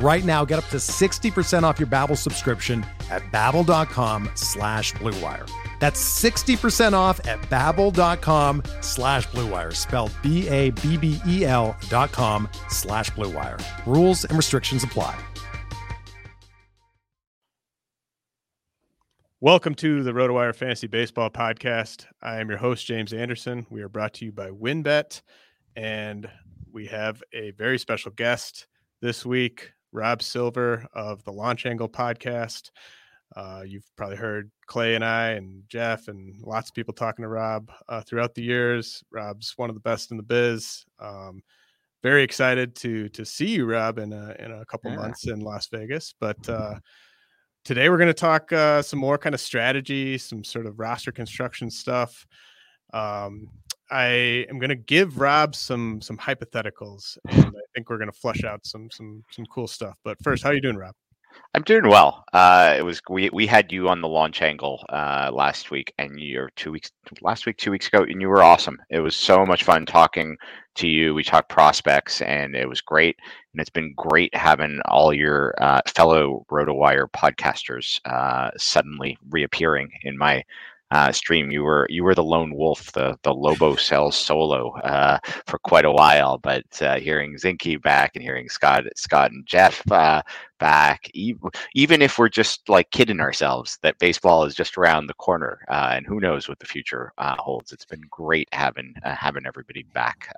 Right now, get up to 60% off your Babbel subscription at babbel.com slash bluewire. That's 60% off at babbel.com slash bluewire, spelled B-A-B-B-E-L dot com slash bluewire. Rules and restrictions apply. Welcome to the RotoWire Fantasy Baseball Podcast. I am your host, James Anderson. We are brought to you by WynnBET, and we have a very special guest this week, Rob Silver of the Launch Angle Podcast. Uh, you've probably heard Clay and I and Jeff and lots of people talking to Rob uh, throughout the years. Rob's one of the best in the biz. Um, very excited to to see you, Rob, in a, in a couple yeah. months in Las Vegas. But uh, today we're going to talk uh, some more kind of strategy, some sort of roster construction stuff. Um, I am going to give Rob some some hypotheticals, and I think we're going to flush out some some some cool stuff. But first, how are you doing, Rob? I'm doing well. Uh, it was we we had you on the launch angle uh, last week, and you're two weeks last week, two weeks ago, and you were awesome. It was so much fun talking to you. We talked prospects, and it was great. And it's been great having all your uh, fellow RotoWire podcasters uh, suddenly reappearing in my uh, stream. You were you were the lone wolf, the the Lobo Cell solo uh, for quite a while. But uh, hearing Zinky back and hearing Scott Scott and Jeff uh, back, even if we're just like kidding ourselves that baseball is just around the corner, uh, and who knows what the future uh, holds. It's been great having having everybody back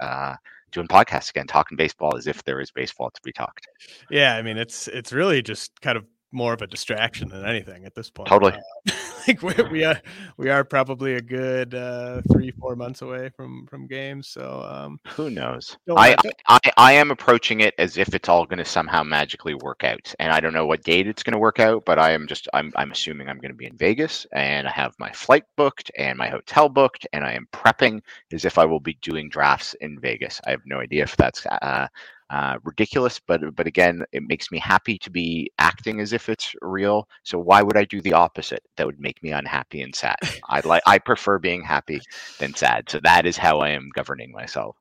doing podcasts again, talking baseball as if there is baseball to be talked. Yeah, I mean it's it's really just kind of more of a distraction than anything at this point. Totally. Uh, like we, we, are we are probably a good uh, three four months away from from games. So um, who knows? I, I I am approaching it as if it's all going to somehow magically work out, and I don't know what date it's going to work out, but I am just I'm I'm assuming I'm going to be in Vegas, and I have my flight booked and my hotel booked, and I am prepping as if I will be doing drafts in Vegas. I have no idea if that's uh, uh, ridiculous, but but again, it makes me happy to be acting as if it's real. So why would I do the opposite? That would make me unhappy and sad. I like I prefer being happy than sad. So that is how I am governing myself.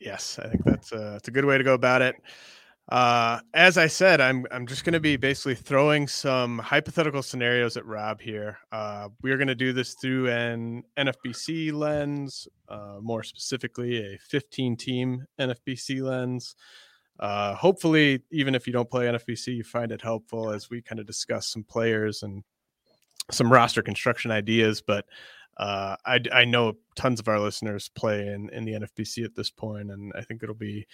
Yes, I think that's a, that's a good way to go about it. Uh, as I said, I'm I'm just going to be basically throwing some hypothetical scenarios at Rob here. Uh, we are going to do this through an NFBC lens, uh, more specifically a 15 team NFBC lens. Uh, hopefully, even if you don't play NFBC, you find it helpful as we kind of discuss some players and some roster construction ideas. But uh, I, I know tons of our listeners play in, in the NFBC at this point, and I think it'll be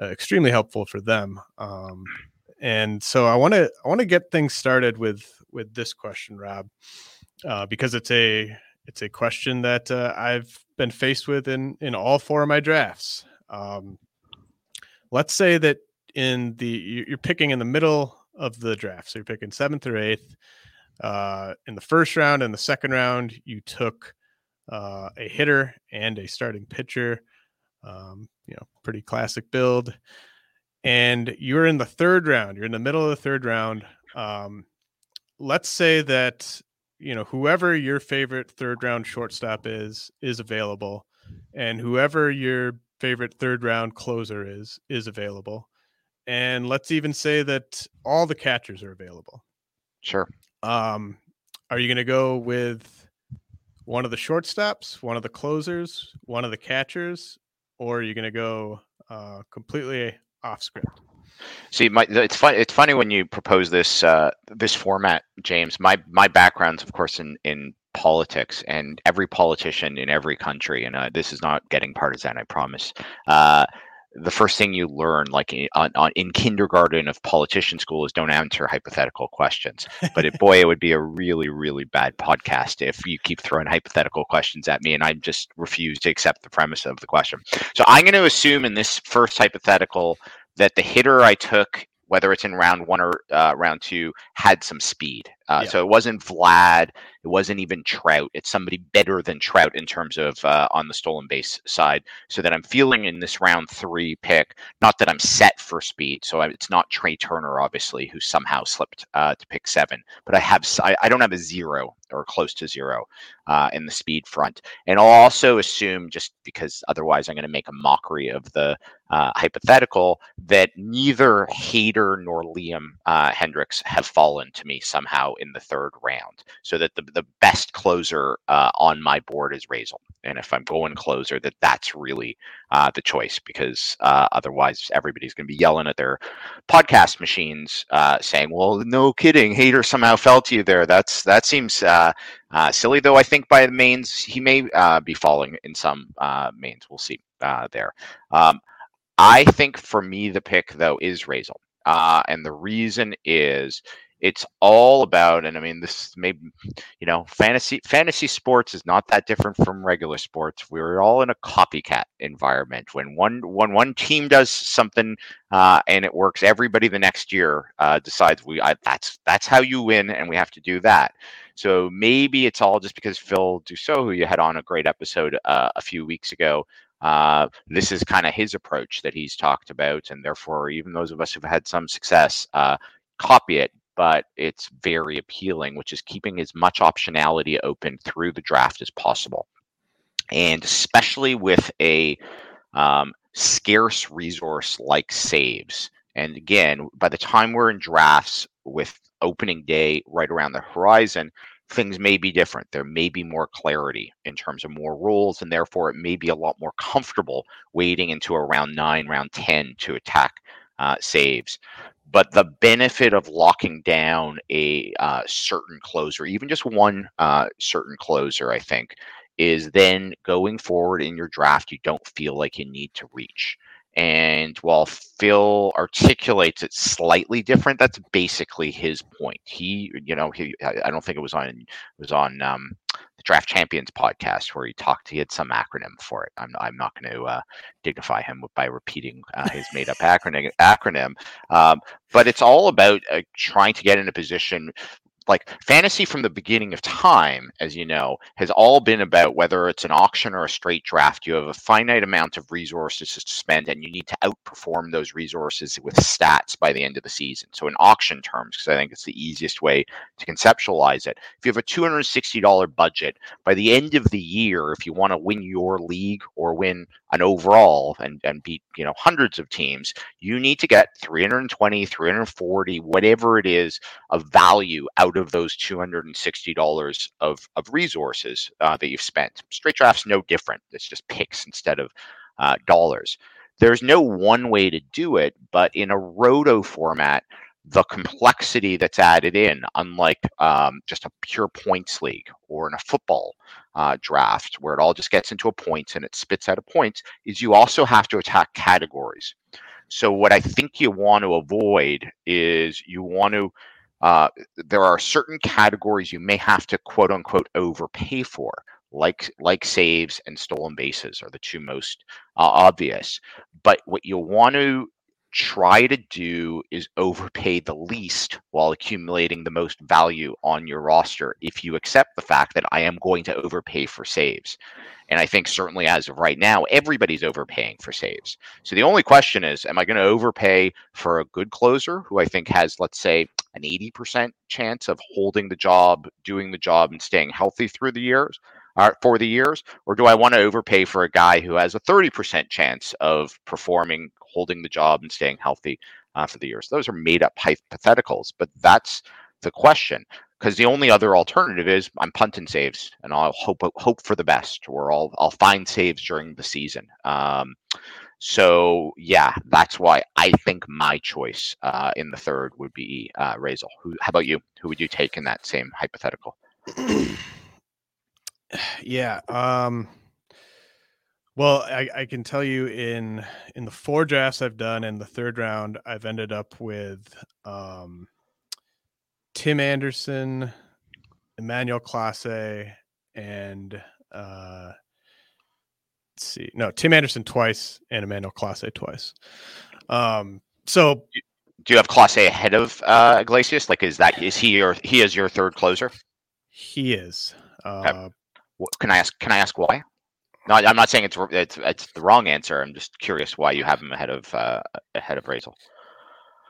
uh, extremely helpful for them. Um, and so I want to I want to get things started with with this question, Rob, uh, because it's a it's a question that uh, I've been faced with in in all four of my drafts. Um, let's say that in the you're picking in the middle of the draft, so you're picking seventh or eighth. Uh, in the first round and the second round, you took uh, a hitter and a starting pitcher. Um, you know, pretty classic build. And you're in the third round. You're in the middle of the third round. Um, let's say that you know whoever your favorite third round shortstop is is available, and whoever your favorite third round closer is is available. And let's even say that all the catchers are available. Sure. Um, are you going to go with one of the shortstops, one of the closers, one of the catchers, or are you going to go uh, completely off script? See, my, it's fun. It's funny when you propose this uh, this format, James. My my background's, of course, in in politics and every politician in every country, and uh, this is not getting partisan, I promise. Uh, the first thing you learn, like in, on, on, in kindergarten of politician school, is don't answer hypothetical questions. But it, boy, it would be a really, really bad podcast if you keep throwing hypothetical questions at me and I just refuse to accept the premise of the question. So I'm going to assume in this first hypothetical that the hitter I took whether it's in round one or uh, round two, had some speed. Uh, yeah. So it wasn't Vlad, it wasn't even Trout. It's somebody better than Trout in terms of uh, on the stolen base side. So that I'm feeling in this round three pick, not that I'm set for speed. So I, it's not Trea Turner, obviously, who somehow slipped uh, to pick seven, but I have I, I, don't have a zero or close to zero uh, in the speed front. And I'll also assume, just because otherwise I'm going to make a mockery of the uh, hypothetical that neither Hader nor Liam uh, Hendriks have fallen to me somehow in the third round. So that the, the best closer uh, on my board is Raisel. And if I'm going closer, that that's really uh, the choice because uh, otherwise everybody's going to be yelling at their podcast machines uh, saying, "Well, no kidding, Hader somehow fell to you there." That's that seems silly, though. I think by the mains he may be falling in some mains. We'll see there. Um, I think for me, the pick though is Raisel. Uh, and the reason is it's all about, and I mean, this may, you know, fantasy fantasy sports is not that different from regular sports. We're all in a copycat environment. When one when one team does something uh, and it works, everybody the next year uh, decides we I, that's that's how you win, and we have to do that. So maybe it's all just because Phil Dussault, who you had on a great episode uh, a few weeks ago, uh, this is kind of his approach that he's talked about, and therefore, even those of us who've had some success uh, copy it. But it's very appealing, which is keeping as much optionality open through the draft as possible, and especially with a um, scarce resource like saves. And again, by the time we're in drafts with opening day right around the horizon, things may be different. There may be more clarity in terms of more rules, and therefore it may be a lot more comfortable waiting into a round nine, round 10 to attack uh, saves. But the benefit of locking down a uh, certain closer, even just one uh, certain closer, I think, is then going forward in your draft, you don't feel like you need to reach. And while Phil articulates it slightly different, that's basically his point. He, you know, he I don't think it was on it was on um, the Draft Champions podcast where he talked. He had some acronym for it. I'm I'm not going to uh, dignify him by repeating uh, his made up acronym. Acronym, um, but it's all about uh, trying to get in a position like fantasy from the beginning of time, as you know, has all been about whether it's an auction or a straight draft. You have a finite amount of resources to spend, and you need to outperform those resources with stats by the end of the season. So, in auction terms, because I think it's the easiest way to conceptualize it, if you have a $260 budget, by the end of the year, if you want to win your league or win an overall and, and beat you know hundreds of teams, you need to get 320, 340, whatever it is of value out of those $260 of, of resources uh, that you've spent. Straight draft's no different. It's just picks instead of uh, dollars. There's no one way to do it, but in a roto format, the complexity that's added in, unlike um, just a pure points league or in a football uh, draft where it all just gets into a point and it spits out a point, is you also have to attack categories. So, what I think you want to avoid is you want to uh, there are certain categories you may have to quote unquote overpay for, like like saves and stolen bases are the two most uh, obvious. But what you'll want to try to do is overpay the least while accumulating the most value on your roster if you accept the fact that I am going to overpay for saves. And I think certainly as of right now, everybody's overpaying for saves. So the only question is, am I going to overpay for a good closer who I think has, let's say, an 80% chance of holding the job, doing the job, and staying healthy through the years? Uh, for the years, or do I want to overpay for a guy who has a 30% chance of performing, holding the job, and staying healthy uh, for the years? Those are made up hypotheticals, but that's the question because the only other alternative is I'm punting saves and I'll hope hope for the best, or I'll I'll find saves during the season. Um, so yeah, that's why I think my choice uh, in the third would be uh, Raisel. Who? How about you? Who would you take in that same hypothetical? Yeah. Um, well, I, I can tell you in in the four drafts I've done in the third round, I've ended up with um, Tim Anderson, Emmanuel Clase, and uh, let's see, no, Tim Anderson twice and Emmanuel Clase twice. Um, so do you have Clase ahead of uh, Iglesias? Like, is that is he your he is your third closer? He is. Uh, Can I ask? Can I ask why? No, I'm not saying it's it's it's the wrong answer. I'm just curious why you have him ahead of uh, ahead of Raisel.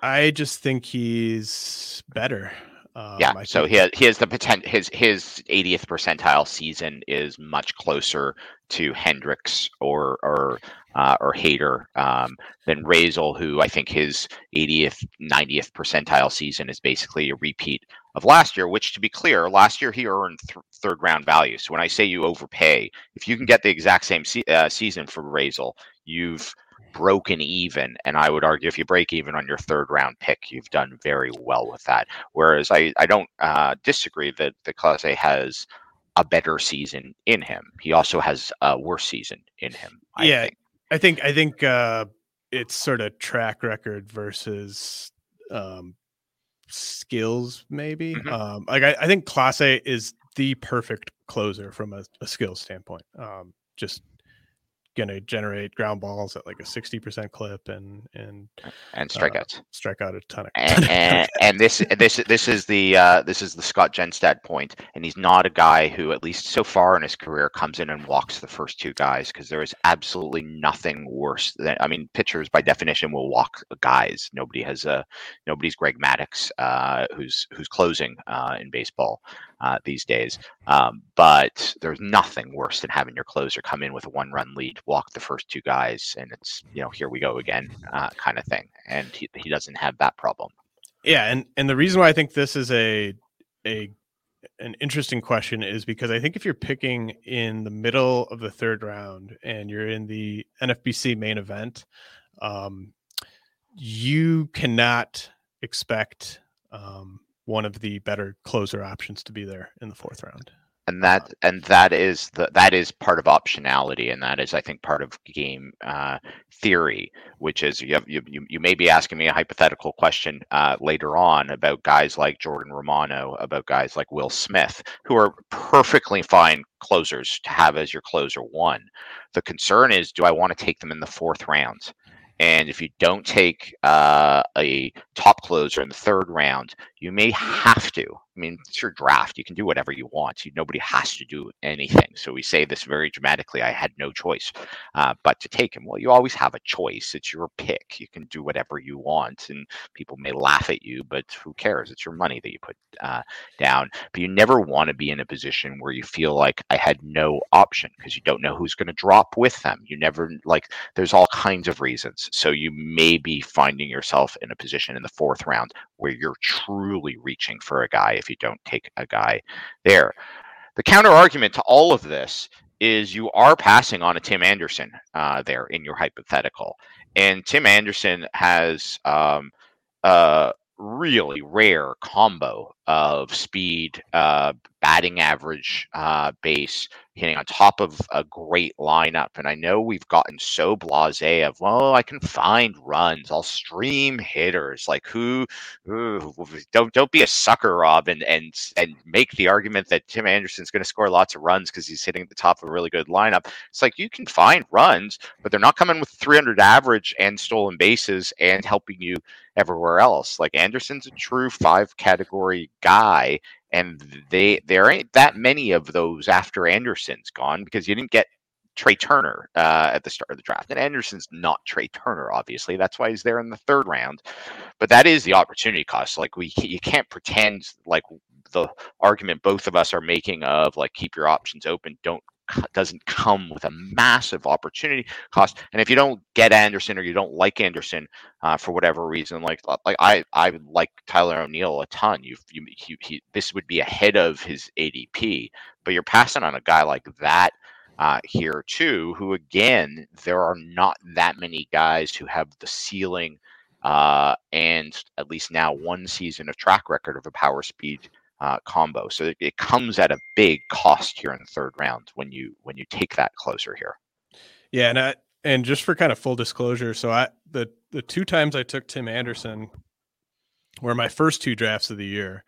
I just think he's better. Um, yeah, I so he has, he has the potential. His his 80th percentile season is much closer to Hendriks or or uh, or Hader um, than Raisel, who I think his 80th 90th percentile season is basically a repeat of last year. Which, to be clear, last year he earned th- third round value. So when I say you overpay, if you can get the exact same se- uh, season for Raisel, you've broken even. And I would argue if you break even on your third round pick, you've done very well with that. Whereas I, I don't uh, disagree that the Clase has a better season in him. He also has a worse season in him. I yeah. Think. I think, I think, uh, it's sort of track record versus, um, skills maybe mm-hmm. um like I, I think A is the perfect closer from a, a skill standpoint um just going to generate ground balls at like a 60% clip and and and strikeouts. uh, strike out a ton of and, and, and, this this this is the uh, this is the Scott Jenstad point and he's not a guy who at least so far in his career comes in and walks the first two guys because there is absolutely nothing worse than I mean pitchers by definition will walk guys. Nobody has a nobody's Greg Maddux uh, who's who's closing uh, in baseball uh, these days. Um, but there's nothing worse than having your closer come in with a one run lead, walk the first two guys, and it's, you know, here we go again uh, kind of thing. And he, he doesn't have that problem. Yeah. And, and the reason why I think this is a, a, an interesting question is because I think if you're picking in the middle of the third round and you're in the NFBC main event, um, you cannot expect um, one of the better closer options to be there in the fourth round. And that uh, and that is the that is part of optionality, and that is I think part of game uh, theory, which is you, have, you you may be asking me a hypothetical question uh, later on about guys like Jordan Romano, about guys like Will Smith, who are perfectly fine closers to have as your closer one. The concern is, do I want to take them in the fourth round? And if you don't take uh, a top closer in the third round, you may have to. I mean, it's your draft. You can do whatever you want. You, nobody has to do anything. So we say this very dramatically. I had no choice uh, but to take him. Well, you always have a choice. It's your pick. You can do whatever you want, and people may laugh at you, but who cares? It's your money that you put uh, down. But you never want to be in a position where you feel like I had no option because you don't know who's going to drop with them. You never like. There's all kinds of reasons. So you may be finding yourself in a position in the fourth round where you're truly reaching for a guy if you don't take a guy there. The counter argument to all of this is you are passing on a Tim Anderson uh, there in your hypothetical. And Tim Anderson has um, uh, really rare combo of speed, uh, batting average, uh, base, hitting on top of a great lineup. And I know we've gotten so blasé of, well, I can find runs. I'll stream hitters. Like who? Ooh, don't don't be a sucker, Rob, and and and make the argument that Tim Anderson's going to score lots of runs because he's hitting at the top of a really good lineup. It's like you can find runs, but they're not coming with 300 average and stolen bases and helping you everywhere else. Like Anderson's a true five category guy, and they there ain't that many of those after Anderson's gone because you didn't get Trea Turner uh, at the start of the draft. And Anderson's not Trea Turner, obviously. That's why he's there in the third round. But that is the opportunity cost. Like we, you can't pretend like the argument both of us are making of like keep your options open, don't doesn't come with a massive opportunity cost. And if you don't get Anderson or you don't like Anderson uh, for whatever reason, like uh, like I I like Tyler O'Neill a ton. You you he, he, this would be ahead of his ADP, but you're passing on a guy like that. Uh, here too, who again, there are not that many guys who have the ceiling uh, and at least now one season of track record of a power speed uh, combo. So it, it, comes at a big cost here in the third round when you when you take that closer here. Yeah, and I, and just for kind of full disclosure, so I the the two times I took Tim Anderson were my first two drafts of the year,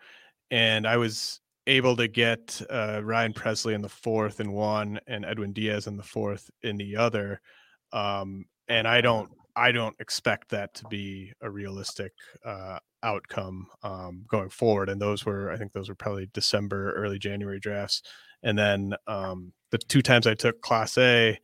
and I was able to get uh, Ryan Pressly in the fourth in one and Edwin Diaz in the fourth in the other. Um, and I don't I don't expect that to be a realistic uh, outcome um, going forward. And those were I think those were probably December, early January drafts. And then um, the two times I took Clase,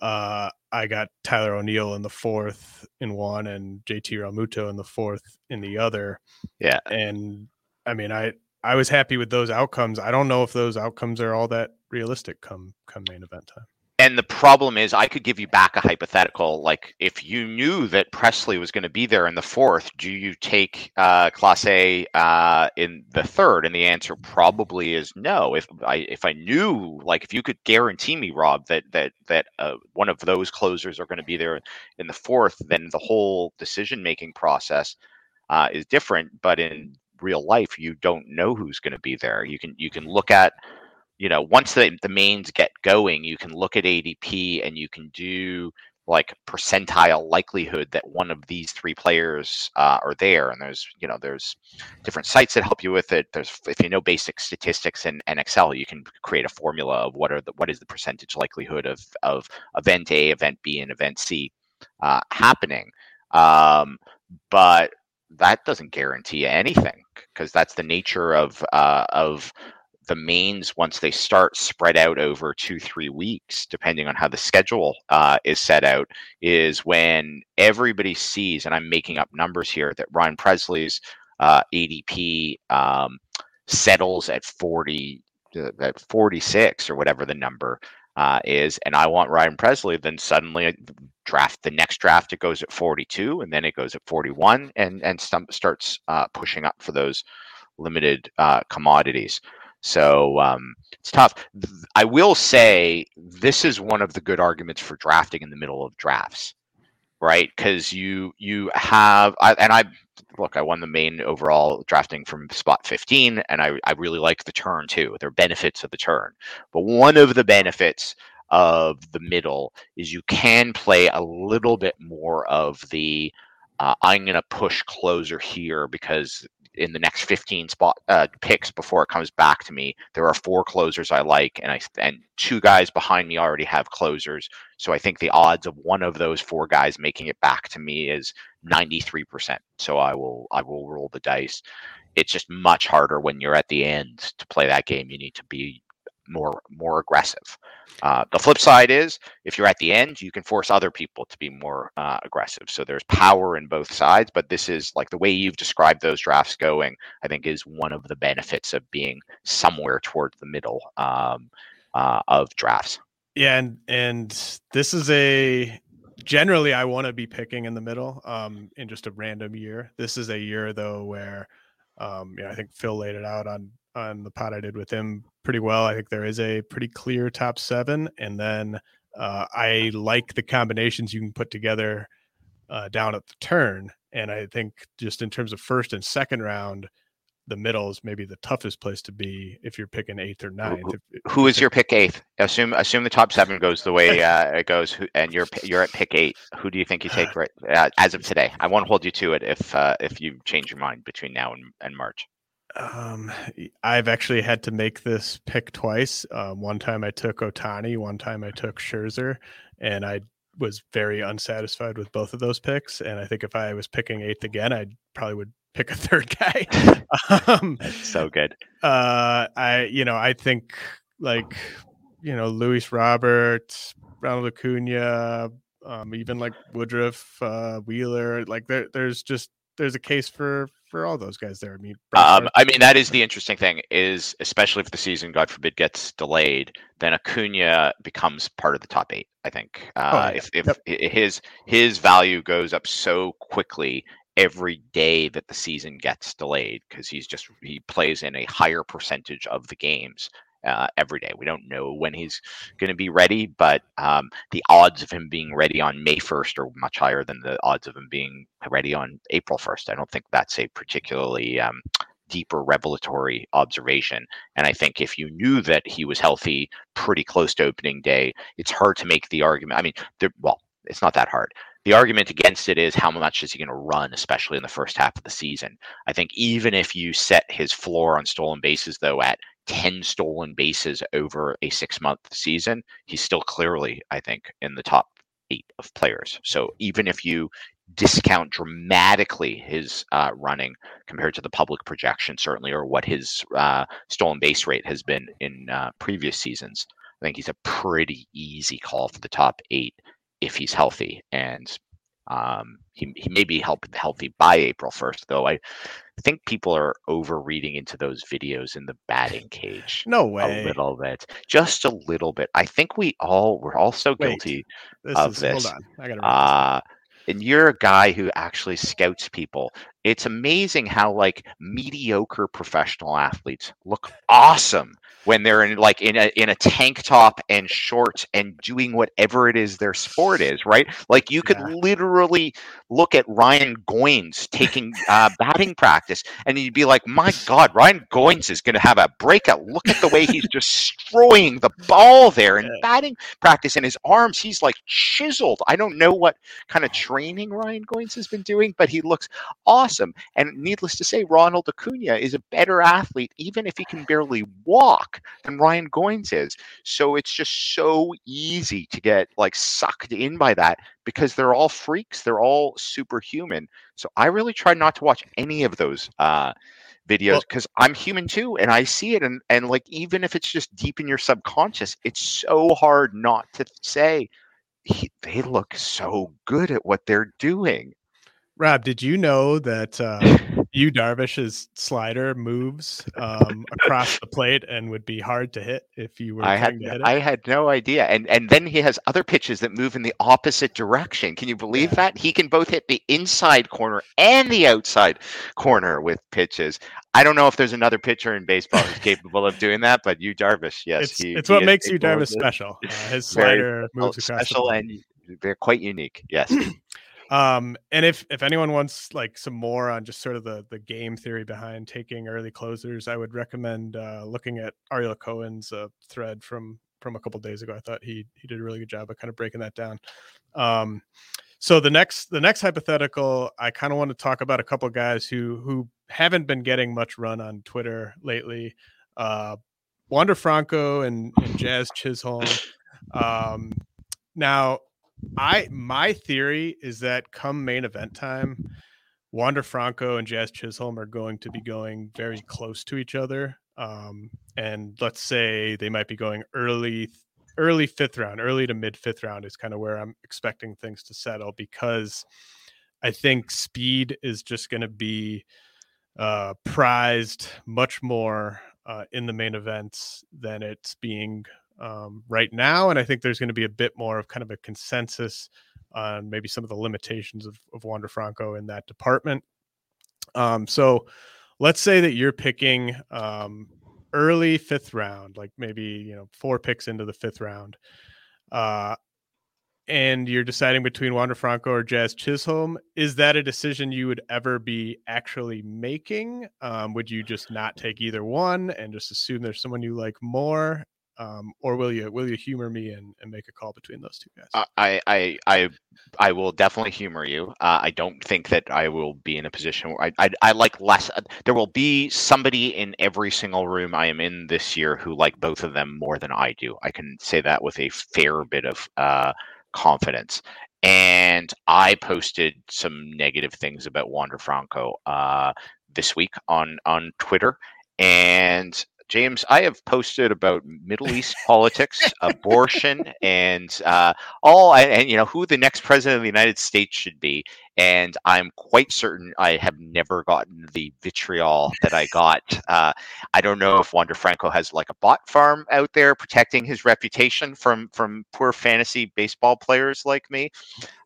uh, I got Tyler O'Neill in the fourth in one and JT Realmuto in the fourth in the other. Yeah. And I mean, I I was happy with those outcomes. I don't know if those outcomes are all that realistic come come main event time. And the problem is, I could give you back a hypothetical. Like, if you knew that Pressly was going to be there in the fourth, do you take uh, Clase uh, in the third? And the answer probably is no. If I if I knew, like, if you could guarantee me, Rob, that that that uh, one of those closers are going to be there in the fourth, then the whole decision making process uh, is different. But in real life you don't know who's going to be there you can you can look at you know once the, the mains get going you can look at adp and you can do like percentile likelihood that one of these three players uh, are there. And there's you know there's different sites that help you with it. There's if you know basic statistics in, in excel you can create a formula of what are the what is the percentage likelihood of of event a event b and event c uh, happening. Um, but that doesn't guarantee anything because that's the nature of uh, of the mains once they start spread out over two three weeks depending on how the schedule uh, is set out is when everybody sees and i'm making up numbers here that ryan Pressly's uh, adp um, settles at 40 uh, at 46 or whatever the number uh, is, and I want Ryan Pressly then suddenly draft the next draft it goes at 42, and then it goes at 41, and and starts uh, pushing up for those limited uh, commodities. So um, it's tough. I will say this is one of the good arguments for drafting in the middle of drafts, right? Because you you have, I, and I look, I won the main overall drafting from spot 15, and I, I really like the turn too. There are benefits of the turn. But one of the benefits of the middle is you can play a little bit more of the uh, I'm going to push closer here because in the next 15 spot uh, picks before it comes back to me. There are four closers I like, and I and two guys behind me already have closers. So I think the odds of one of those four guys making it back to me is 93%. So I will I will roll the dice. It's just much harder when you're at the end to play that game. You need to be more more aggressive. Uh, the flip side is if you're at the end, you can force other people to be more uh, aggressive. So there's power in both sides, but this is like the way you've described those drafts going. I think is one of the benefits of being somewhere towards the middle um, uh, of drafts. Yeah, and and this is a generally I want to be picking in the middle um, in just a random year. This is a year though where um, you know, I think Phil laid it out on on the pod I did with him pretty well. I think there is a pretty clear top seven, and then uh, I like the combinations you can put together uh, down at the turn. And I think just in terms of first and second round, the middle is maybe the toughest place to be if you're picking eighth or ninth. Who, is your pick eighth? Assume assume the top seven goes the way uh, it goes, and you're you're at pick eight. Who do you think you take right uh, as of today? I won't hold you to it if uh, if you change your mind between now and, and March. Um, I've actually had to make this pick twice. Um, one time I took Ohtani, one time I took Scherzer, and I was very unsatisfied with both of those picks. And I think if I was picking eighth again, I probably would pick a third guy. um, That's so good. Uh, I, you know, I think like, you know, Luis Robert, Ronald Acuna, um, even like Woodruff, uh, Wheeler, like there, there's just there's a case for for all those guys there. I mean, um, I mean that is the interesting thing is especially if the season, God forbid, gets delayed, then Acuna becomes part of the top eight. I think uh, oh, if if yep. his his value goes up so quickly every day that the season gets delayed because he's just he plays in a higher percentage of the games uh, every day. We don't know when he's going to be ready, but um, the odds of him being ready on May 1st are much higher than the odds of him being ready on April 1st. I don't think that's a particularly um, deeper revelatory observation. And I think if you knew that he was healthy pretty close to opening day, it's hard to make the argument. I mean, well, it's not that hard. The argument against it is how much is he going to run, especially in the first half of the season. I think even if you set his floor on stolen bases, though, at 10 stolen bases over a six month season, he's still clearly, I think, in the top eight of players. So even if you discount dramatically his uh, running compared to the public projection, certainly, or what his uh, stolen base rate has been in uh, previous seasons, I think he's a pretty easy call for the top eight if he's healthy. And um, he, he may be help, healthy by April 1st, though. I think people are over reading into those videos in the batting cage. No way. A little bit. Just a little bit. I think we all, we're all so guilty this of is, this. Hold on. I got to Uh, and you're a guy who actually scouts people. It's amazing how like mediocre professional athletes look awesome when they're in like in a in a tank top and shorts and doing whatever it is their sport is, right? Like you could Yeah. literally look at Ryan Goins taking uh, batting practice, and you'd be like, "My God, Ryan Goins is going to have a breakout. Look at the way he's destroying the ball there in Yeah. batting practice, and his arms, he's like chiseled. I don't know what kind of training Ryan Goins has been doing, but he looks awesome. And needless to say, Ronald Acuna is a better athlete, even if he can barely walk, than Ryan Goins is. So it's just so easy to get like sucked in by that because they're all freaks. They're all superhuman. So I really try not to watch any of those uh, videos Well- because I'm human too, and I see it. And and like even if it's just deep in your subconscious, it's so hard not to say he, they look so good at what they're doing. Rob, did you know that uh, Yu Darvish's slider moves um, across the plate and would be hard to hit if you were I had to hit it? I had no idea, and and then he has other pitches that move in the opposite direction. Can you believe Yeah. that he can both hit the inside corner and the outside corner with pitches? I don't know if there's another pitcher in baseball who's capable of doing that, but Yu Darvish, yes, it's he, it's he what makes Yu Darvish special. Uh, his slider moves across the special plate. and they're quite unique. Yes. Um, and if if anyone wants like some more on just sort of the the game theory behind taking early closers, I would recommend uh, looking at Ariel Cohen's uh, thread from from a couple days ago. I thought he he did a really good job of kind of breaking that down. Um, so the next the next hypothetical, I kind of want to talk about a couple guys who who haven't been getting much run on Twitter lately. Uh, Wander Franco and, and Jazz Chisholm. Um, now, I my theory is that come main event time, Wander Franco and Jazz Chisholm are going to be going very close to each other. Um, and let's say they might be going early, early fifth round, early to mid fifth round is kind of where I'm expecting things to settle because I think speed is just going to be uh, prized much more uh, in the main events than it's being um, right now. And I think there's going to be a bit more of kind of a consensus on maybe some of the limitations of, of Wander Franco in that department. Um, so let's say that you're picking um, early fifth round, like maybe, you know, four picks into the fifth round. Uh, and you're deciding between Wander Franco or Jazz Chisholm, is that a decision you would ever be actually making? Um, would you just not take either one and just assume there's someone you like more? Um, or will you will you humor me and, and make a call between those two guys? I, I, I, I will definitely humor you. Uh, I don't think that I will be in a position where I, I, I like less. uh, There will be somebody in every single room I am in this year who like both of them more than I do. I can say that with a fair bit of uh, confidence. And I posted some negative things about Wander Franco uh, this week on on Twitter, and James, I have posted about Middle East politics, abortion, and uh, all, and, and you know who the next president of the United States should be. And I'm quite certain I have never gotten the vitriol that I got. Uh, I don't know if Wander Franco has like a bot farm out there protecting his reputation from from poor fantasy baseball players like me.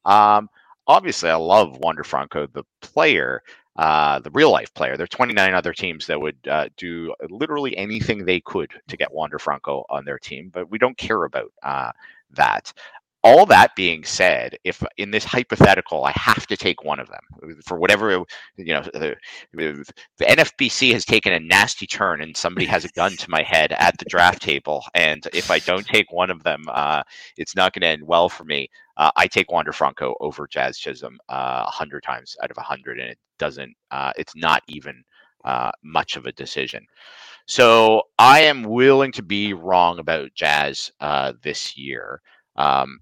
Um, obviously, I love Wander Franco, the player uh, the real life player. There are 29 other teams that would uh, do literally anything they could to get Wander Franco on their team, but we don't care about uh, that. All that being said, if in this hypothetical I have to take one of them for whatever you know, the, the NFBC has taken a nasty turn, and somebody has a gun to my head at the draft table, and if I don't take one of them, uh, it's not going to end well for me. Uh, I take Wander Franco over Jazz Chisholm uh, a uh, hundred times out of a hundred, and it doesn't. Uh, it's not even uh, much of a decision. So I am willing to be wrong about Jazz this year. Um,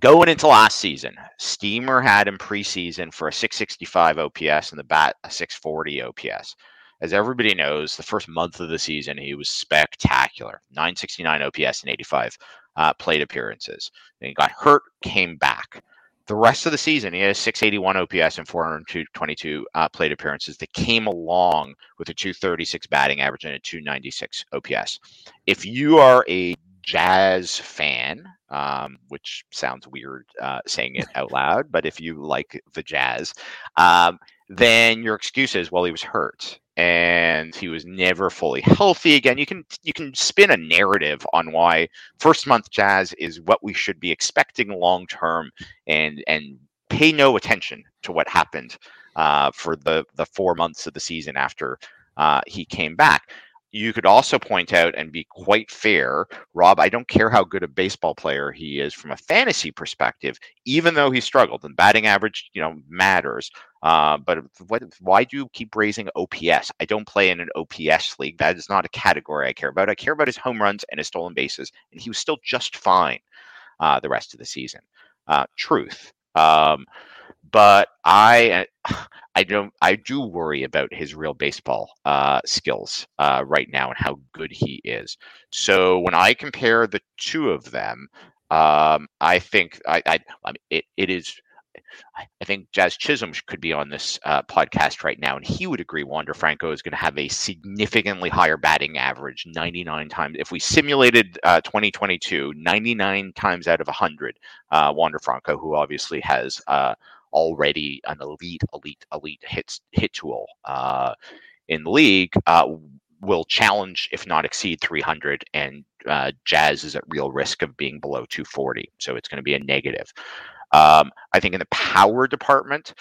going into last season, Steamer had him preseason for a 665 OPS and the bat a 640 OPS. As everybody knows, the first month of the season he was spectacular, 969 OPS and 85 uh, plate appearances. Then he got hurt, came back. The rest of the season, he had 681 OPS and 422 uh, plate appearances that came along with a 236 batting average and a 296 OPS. If you are a Jazz fan, um, which sounds weird uh, saying it out loud, but if you like the Jazz, um, then your excuse is, well, he was hurt and he was never fully healthy again. You can you can spin a narrative on why first month Jazz is what we should be expecting long term, and and pay no attention to what happened uh, for the the four months of the season after uh, he came back you could also point out and be quite fair, Rob. I don't care how good a baseball player he is from a fantasy perspective, even though he struggled and batting average, you know, matters. Uh, but what, why do you keep raising OPS? I don't play in an OPS league. That is not a category I care about. I care about his home runs and his stolen bases, and he was still just fine uh, the rest of the season. Uh, truth. Um, but I I don't I do worry about his real baseball uh, skills uh, right now and how good he is. So when I compare the two of them, um, I think I, I, I mean, it, it is. I think Jazz Chisholm could be on this uh, podcast right now, and he would agree Wander Franco is going to have a significantly higher batting average 99 times. If we simulated uh, 2022, 99 times out of 100, uh, Wander Franco, who obviously has uh, already an elite, elite, elite hit hit tool uh, in the league, uh, will challenge, if not exceed, 300. And uh, Jazz is at real risk of being below 240, so it's going to be a negative. Um, I think in the power department,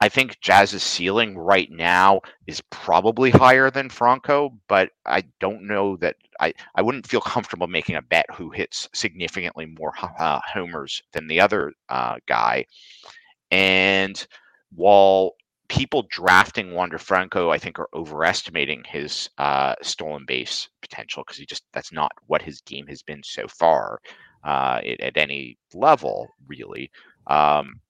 I think Jazz's ceiling right now is probably higher than Franco, but I don't know that I, I wouldn't feel comfortable making a bet who hits significantly more uh, homers than the other uh, guy. And while people drafting Wander Franco, I think, are overestimating his uh, stolen base potential because he just that's not what his game has been so far uh, at, at any level, really. Um,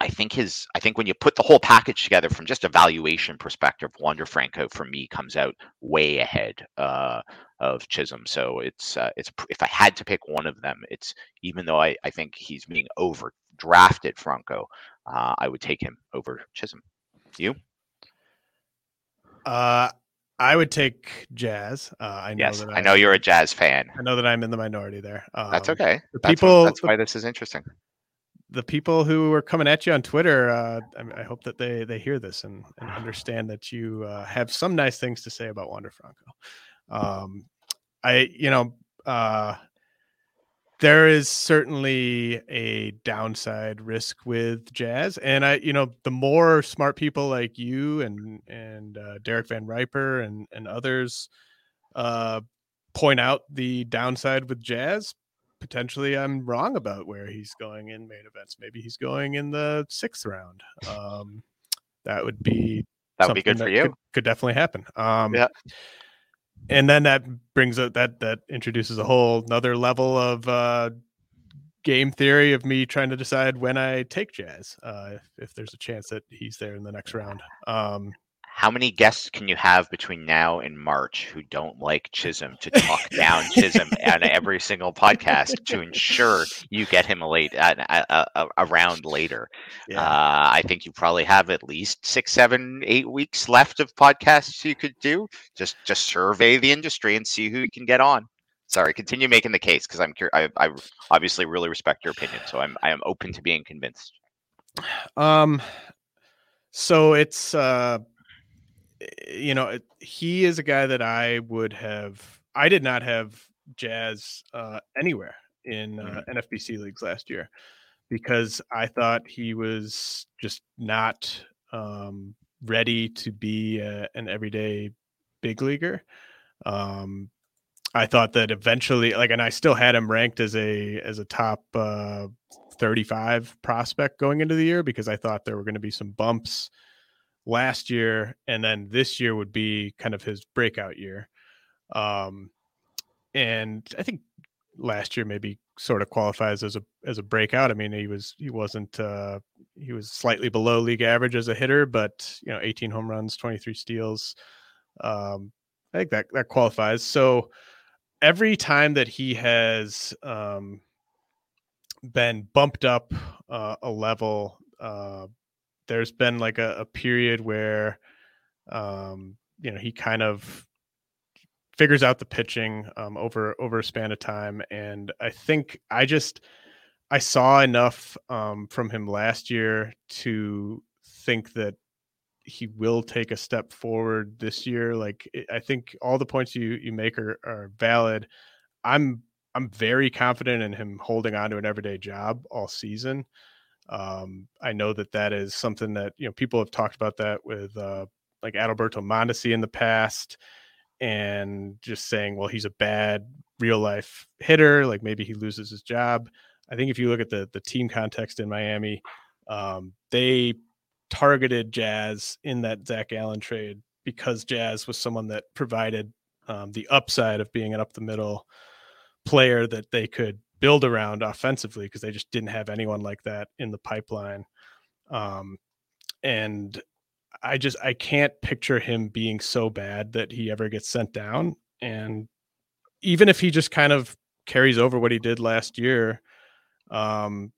I think his I think when you put the whole package together from just a valuation perspective, Wander Franco for me comes out way ahead uh, of Chisholm. So it's uh, it's if I had to pick one of them, it's even though I, I think he's being over drafted Franco, uh, I would take him over Chisholm. You? Uh, I would take Jazz. Uh, I know yes, that I, I know you're a Jazz fan. I know that I'm in the minority there. Um, that's okay. The that's people. What, that's why this is interesting the people who are coming at you on Twitter, uh, I, I, hope that they they hear this and, and understand that you uh, have some nice things to say about Wander Franco. Um, I, you know, uh, there is certainly a downside risk with Jazz, and I, you know, the more smart people like you and and uh, Derek Van Riper and and others uh, point out the downside with Jazz, potentially I'm wrong about where he's going in main events. Maybe he's going in the sixth round. Um, that would be that would be good for you. Could, could, definitely happen. Um, yeah. And then that brings up that that introduces a whole another level of uh, game theory of me trying to decide when I take Jazz, uh, if, if, there's a chance that he's there in the next round. Um, how many guests can you have between now and March who don't like Chisholm to talk down Chisholm on every single podcast to ensure you get him a late a, a, a, a round later? Yeah. Uh, I think you probably have at least six, seven, eight weeks left of podcasts you could do. Just just survey the industry and see who you can get on. Sorry, continue making the case because I'm cur- I, I obviously really respect your opinion, so I'm I am open to being convinced. Um, so it's uh you know, he is a guy that I would have. I did not have Jazz uh, anywhere in uh, Mhm. NFBC leagues last year because I thought he was just not um, ready to be uh, an everyday big leaguer. Um, I thought that eventually, like, and I still had him ranked as a as a top uh, 35 prospect going into the year because I thought there were going to be some bumps last year, and then this year would be kind of his breakout year. Um, and I think last year maybe sort of qualifies as a as a breakout. I mean, he was he wasn't uh, he was slightly below league average as a hitter, but you know, 18 home runs, 23 steals. Um, I think that that qualifies. So every time that he has um, been bumped up uh, a level, uh, there's been like a, a period where um, you know he kind of figures out the pitching um, over over a span of time, and I think I just I saw enough um, from him last year to think that he will take a step forward this year. Like I think all the points you you make are are valid. I'm I'm very confident in him holding on to an everyday job all season. Um, I know that that is something that you know people have talked about that with uh, like Adalberto Mondesi in the past, and just saying, well, he's a bad real life hitter. Like maybe he loses his job. I think if you look at the the team context in Miami, um, they targeted Jazz in that Zac Gallen trade because Jazz was someone that provided um, the upside of being an up the middle player that they could build around offensively because they just didn't have anyone like that in the pipeline. Um, and I just I can't picture him being so bad that he ever gets sent down. And even if he just kind of carries over what he did last year, um,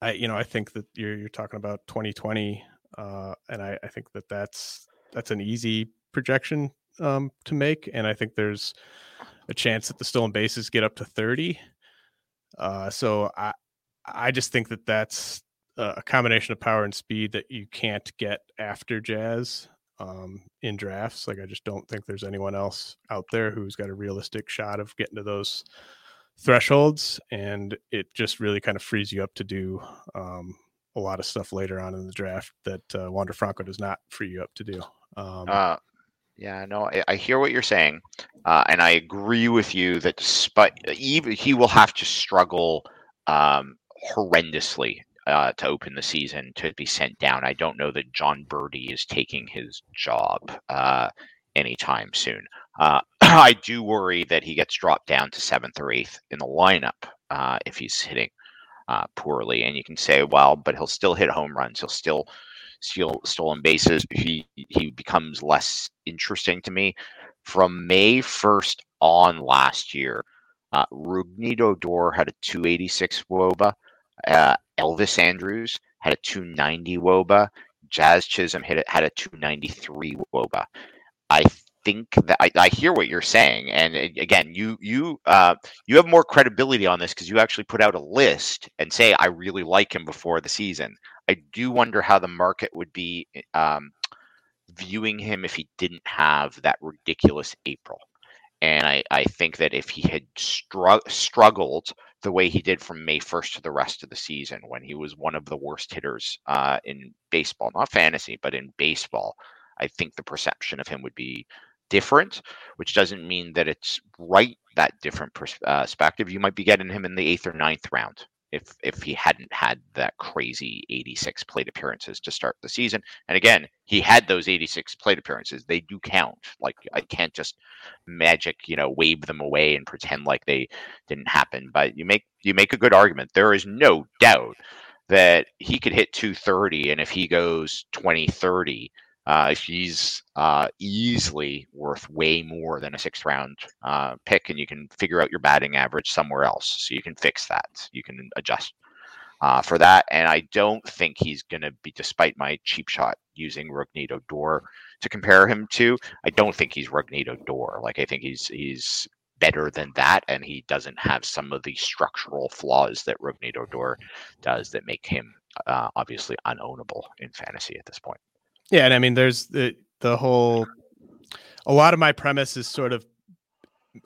I you know I think that you're you're talking about 2020, uh, and I, I think that that's that's an easy projection um, to make, and I think there's a chance that the stolen bases get up to 30. Uh, so I I just think that that's a combination of power and speed that you can't get after Jazz um, in drafts. Like I just don't think there's anyone else out there who's got a realistic shot of getting to those thresholds, and it just really kind of frees you up to do um, a lot of stuff later on in the draft that uh, Wander Franco does not free you up to do. Um, Uh, yeah, no, I, I hear what you're saying, uh, and I agree with you that despite even he will have to struggle um, horrendously uh, to open the season to be sent down. I don't know that Jon Berti is taking his job uh, anytime soon. Uh, I do worry that he gets dropped down to seventh or eighth in the lineup uh, if he's hitting uh, poorly. And you can say, well, but he'll still hit home runs. He'll still steal stolen bases. He he becomes less interesting to me. From May first on last year, uh, Rougned Odor had a 286 WOBA. Uh, Elvis Andrus had a 290 WOBA. Jazz Chisholm hit it had a 293 WOBA. I think that I, I hear what you're saying, and again, you you uh, you have more credibility on this because you actually put out a list and say I really like him before the season. I do wonder how the market would be um, viewing him if he didn't have that ridiculous April. And I, I think that if he had stru- struggled the way he did from May 1st to the rest of the season, when he was one of the worst hitters uh, in baseball, not fantasy, but in baseball, I think the perception of him would be different, which doesn't mean that it's right that different uh, perspective. You might be getting him in the eighth or ninth round if if he hadn't had that crazy 86 plate appearances to start the season. And again, he had those 86 plate appearances. They do count. Like I can't just magic, you know, wave them away and pretend like they didn't happen. But you make you make a good argument. There is no doubt that he could hit 230 and if he goes 2030 uh, he's uh, easily worth way more than a sixth round uh, pick, and you can figure out your batting average somewhere else. So you can fix that. You can adjust uh, for that. And I don't think he's going to be, despite my cheap shot using Rougned Odor to compare him to, I don't think he's Rougned Odor. Like I think he's he's better than that, and he doesn't have some of the structural flaws that Rougned Odor does that make him uh, obviously unownable in fantasy at this point. Yeah, and I mean, there's the the whole. A lot of my premise is sort of,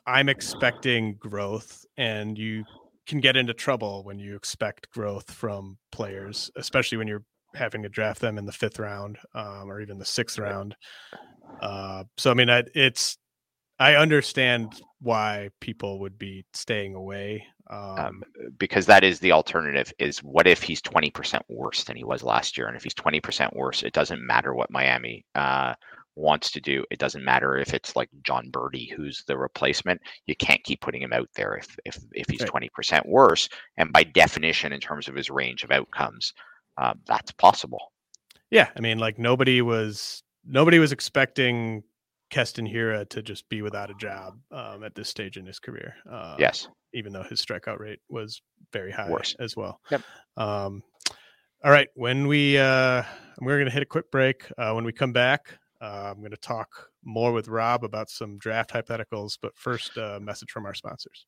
I'm expecting growth and you can get into trouble when you expect growth from players, especially when you're having to draft them in the fifth round um, or even the sixth round. Uh, so I mean, I, it's I understand why people would be staying away. Um, um, because that is the alternative is what if he's 20% worse than he was last year? And if he's 20% worse it doesn't matter what miami uh, wants to do. It doesn't matter if it's like jon berti who's the replacement. You can't keep putting him out there if if, if he's right. 20% worse. And by definition in terms of his range of outcomes uh, that's possible. Yeah i mean like nobody was nobody was expecting Keston Hiura to just be without a job um, at this stage in his career. Uh, yes, even though his strikeout rate was very high Worse. as well. Yep. Um, all right, when we uh, we're going to hit a quick break. Uh, when we come back, uh, I'm going to talk more with Rob about some draft hypotheticals. But first, a message from our sponsors.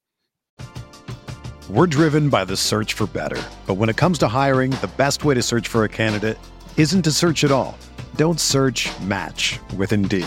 We're driven by the search for better, but when it comes to hiring, the best way to search for a candidate isn't to search at all. Don't search. Match with Indeed.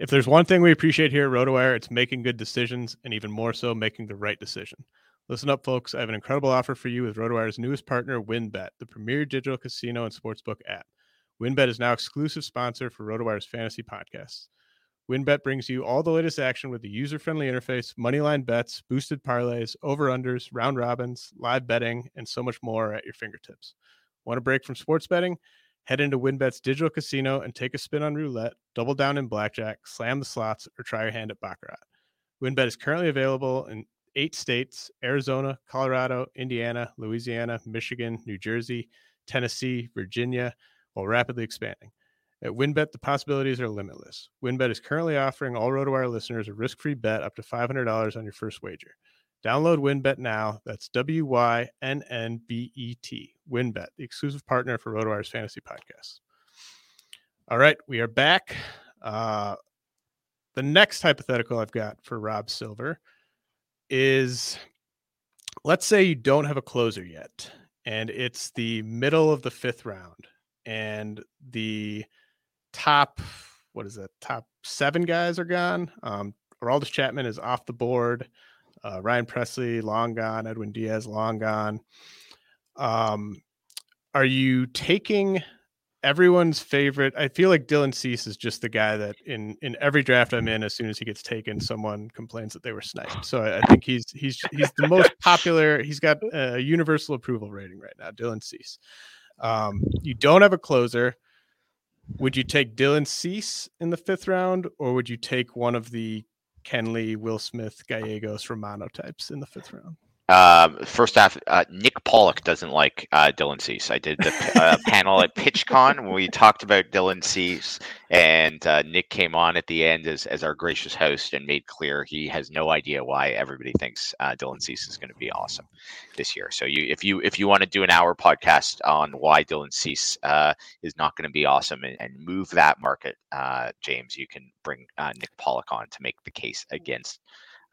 If there's one thing we appreciate here at RotoWire, it's making good decisions and even more so making the right decision. Listen up, folks. I have an incredible offer for you with RotoWire's newest partner, WynnBET, the premier digital casino and sportsbook app. WynnBET is now exclusive sponsor for RotoWire's fantasy podcasts. WynnBET brings you all the latest action with the user-friendly interface, moneyline bets, boosted parlays, over-unders, round robins, live betting, and so much more at your fingertips. Want a break from sports betting? Head into WynnBET's digital casino and take a spin on roulette, double down in blackjack, slam the slots, or try your hand at Baccarat. WynnBET is currently available in eight states Arizona, Colorado, Indiana, Louisiana, Michigan, New Jersey, Tennessee, Virginia, while rapidly expanding. At WynnBET, the possibilities are limitless. WynnBET is currently offering all RotoWire listeners a risk free bet up to $500 on your first wager. Download WynnBET now. That's W Y N N B E T. WynnBET, the exclusive partner for RotoWire's fantasy podcast. All right, we are back. Uh, the next hypothetical I've got for Rob Silver is let's say you don't have a closer yet, and it's the middle of the fifth round, and the top what is it? Top seven guys are gone. Um, Aroldis Chapman is off the board. Uh, Ryan Pressly long gone. Edwin Diaz long gone. Um, are you taking everyone's favorite? I feel like Dylan Cease is just the guy that in in every draft I'm in, as soon as he gets taken, someone complains that they were sniped. So I, I think he's he's he's the most popular. He's got a universal approval rating right now. Dylan Cease. Um, you don't have a closer. Would you take Dylan Cease in the fifth round, or would you take one of the Kenley, Will Smith, Gallegos, Romano types in the fifth round? Um, first off, uh, Nick Pollack doesn't like uh, Dylan Cease. I did the uh, panel at PitchCon when we talked about Dylan Cease, and uh, Nick came on at the end as, as our gracious host and made clear he has no idea why everybody thinks uh, Dylan Cease is going to be awesome this year. So you, if you if you want to do an hour podcast on why Dylan Cease uh, is not going to be awesome and, and, move that market, James, you can bring Nick Pollack on to make the case against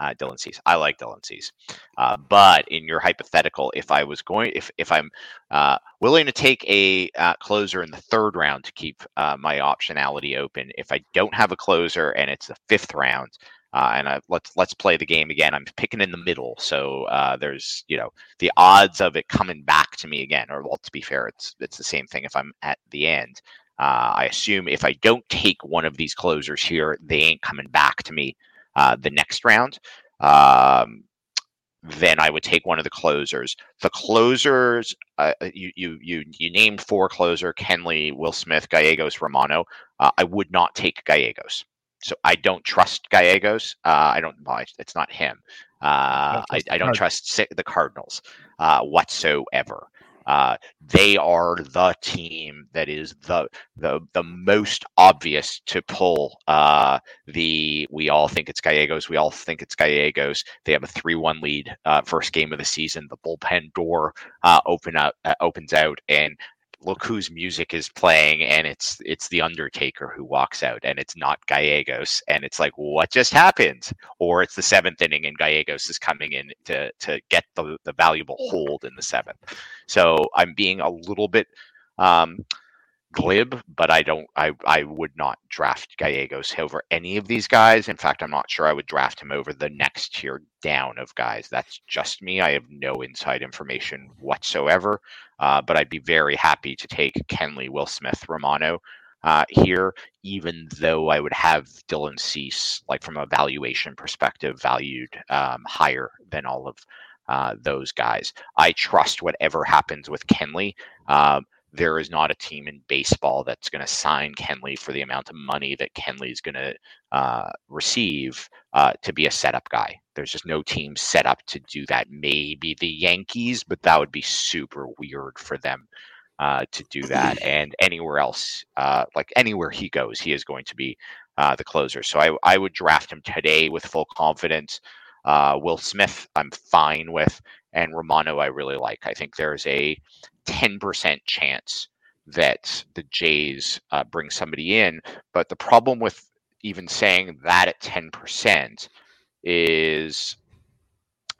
uh, Dylan Cease. I like Dylan Cease. Uh, but in your hypothetical, if I was going, if if I'm uh, willing to take a uh, closer in the third round to keep uh, my optionality open, if I don't have a closer and it's the fifth round, uh, and I, let's let's play the game again. I'm picking in the middle, so uh, there's you know the odds of it coming back to me again. Or well, to be fair, it's it's the same thing if I'm at the end. Uh, I assume if I don't take one of these closers here, they ain't coming back to me uh, the next round, um, then I would take one of the closers. The closers, uh, you you you you named four closer: Kenley, Will Smith, Gallegos, Romano. Uh, I would not take Gallegos. So I don't trust Gallegos. Uh, I don't. Well, it's not him. Uh, I, I, don't trust the Cardinals uh, whatsoever. Uh, they are the team that is the the the most obvious to pull. Uh, the we all think it's Gallegos. We all think it's Gallegos. They have a three-one lead uh, first game of the season. The bullpen door uh, open up uh, opens out, and look whose music is playing and it's it's the undertaker who walks out and it's not gallegos and it's like what just happened? Or it's the seventh inning and gallegos is coming in to to get the, the valuable hold in the seventh. So i'm being a little bit um glib, but I don't I I would not draft Gallegos over any of these guys. In fact, I'm not sure I would draft him over the next tier down of guys. That's just me. I have no inside information whatsoever. Uh, but I'd be very happy to take Kenley, Will Smith, Romano uh, here, even though I would have Dylan Cease, like from a valuation perspective, valued um, higher than all of uh, those guys. I trust whatever happens with Kenley. Um, there is not a team in baseball that's going to sign Kenley for the amount of money that Kenley is going to uh, receive uh, to be a setup guy. There's just no team set up to do that. Maybe the Yankees, but that would be super weird for them uh, to do that. And anywhere else, uh, like anywhere he goes, he is going to be uh, the closer. So I, I would draft him today with full confidence. Uh, Will Smith, I'm fine with, and Romano, I really like. I think there's a 10% chance that the Jays uh, bring somebody in. But the problem with even saying that at 10% is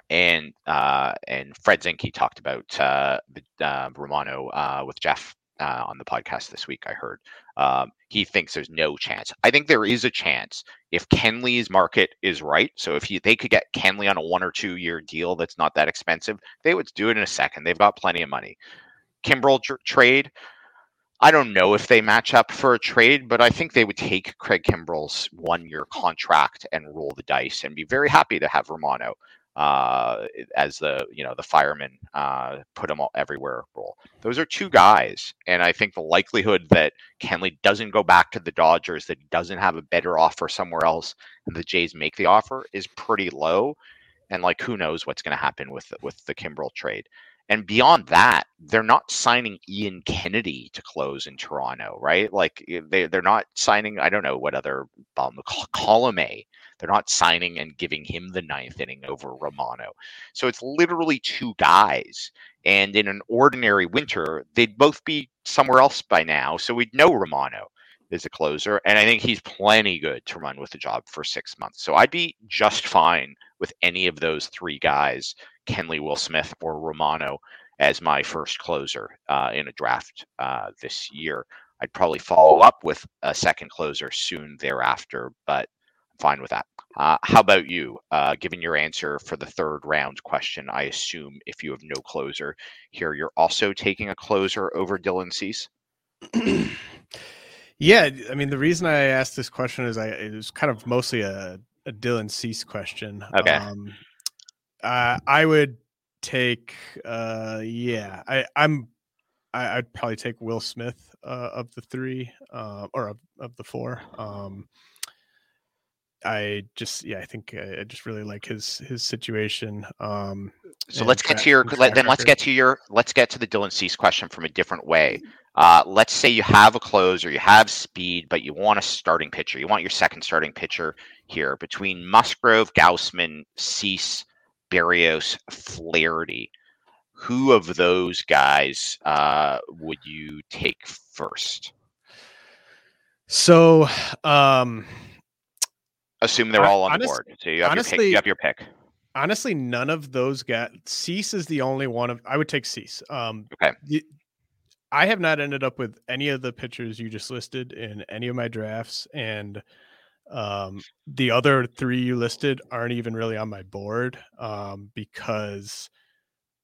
and uh, and Fred Zinkie talked about uh, uh, Romano uh, with Jeff uh, on the podcast this week. I heard um, he thinks there's no chance. I think there is a chance if Kenley's market is right. So if they could get Kenley on a one or two year deal that's not that expensive, they would do it in a second. They've got plenty of money. Kimbrel tr- trade. I don't know if they match up for a trade, but I think they would take Craig Kimbrel's one year contract and roll the dice and be very happy to have Romano uh, as the you know the fireman uh, put them all everywhere role. Those are two guys, and I think the likelihood that Kenley doesn't go back to the Dodgers, that he doesn't have a better offer somewhere else, and the Jays make the offer is pretty low. And like, who knows what's going to happen with with the Kimbrel trade? And beyond that, they're not signing Ian Kennedy to close in Toronto, right? Like eh, they they're not signing. I don't know what other um, Colome. They're not signing and giving him the ninth inning over Romano. So it's literally two guys. And in an ordinary winter, they'd both be somewhere else by now. So we'd know Romano is a closer. And I think he's plenty good to run with the job for six months. So I'd be just fine with any of those three guys Kenley Will Smith or Romano as my first closer uh, in a draft uh, this year. I'd probably follow up with a second closer soon thereafter, but I'm fine with that. Uh, how about you? Uh, given your answer for the third round question, I assume if you have no closer here, you're also taking a closer over Dylan Cease. yeah, I mean the reason I asked this question is I it was kind of mostly a, a Dylan Cease question. Okay. Um, uh, I would take uh, yeah, I, I'm I, would probably take Will Smith uh, of the three uh, or of, of the four. Um, I just yeah, I think I just really like his his situation. Um, so let's get to your let, then let's get to your let's get to the Dylan Cease question from a different way. Uh, let's say you have a close or you have speed, but you want a starting pitcher. You want your second starting pitcher here between Musgrove, Gausman, Cease, Berrios, Flaherty. Who of those guys uh, would you take first? So, um, Assume they're all on honest, the board. So you have honestly, your pick. You have your pick. Honestly, none of those guys. Cease is the only one of. I would take Cease. Um, okay. The, I have not ended up with any of the pitchers you just listed in any of my drafts, and um, the other three you listed aren't even really on my board um, because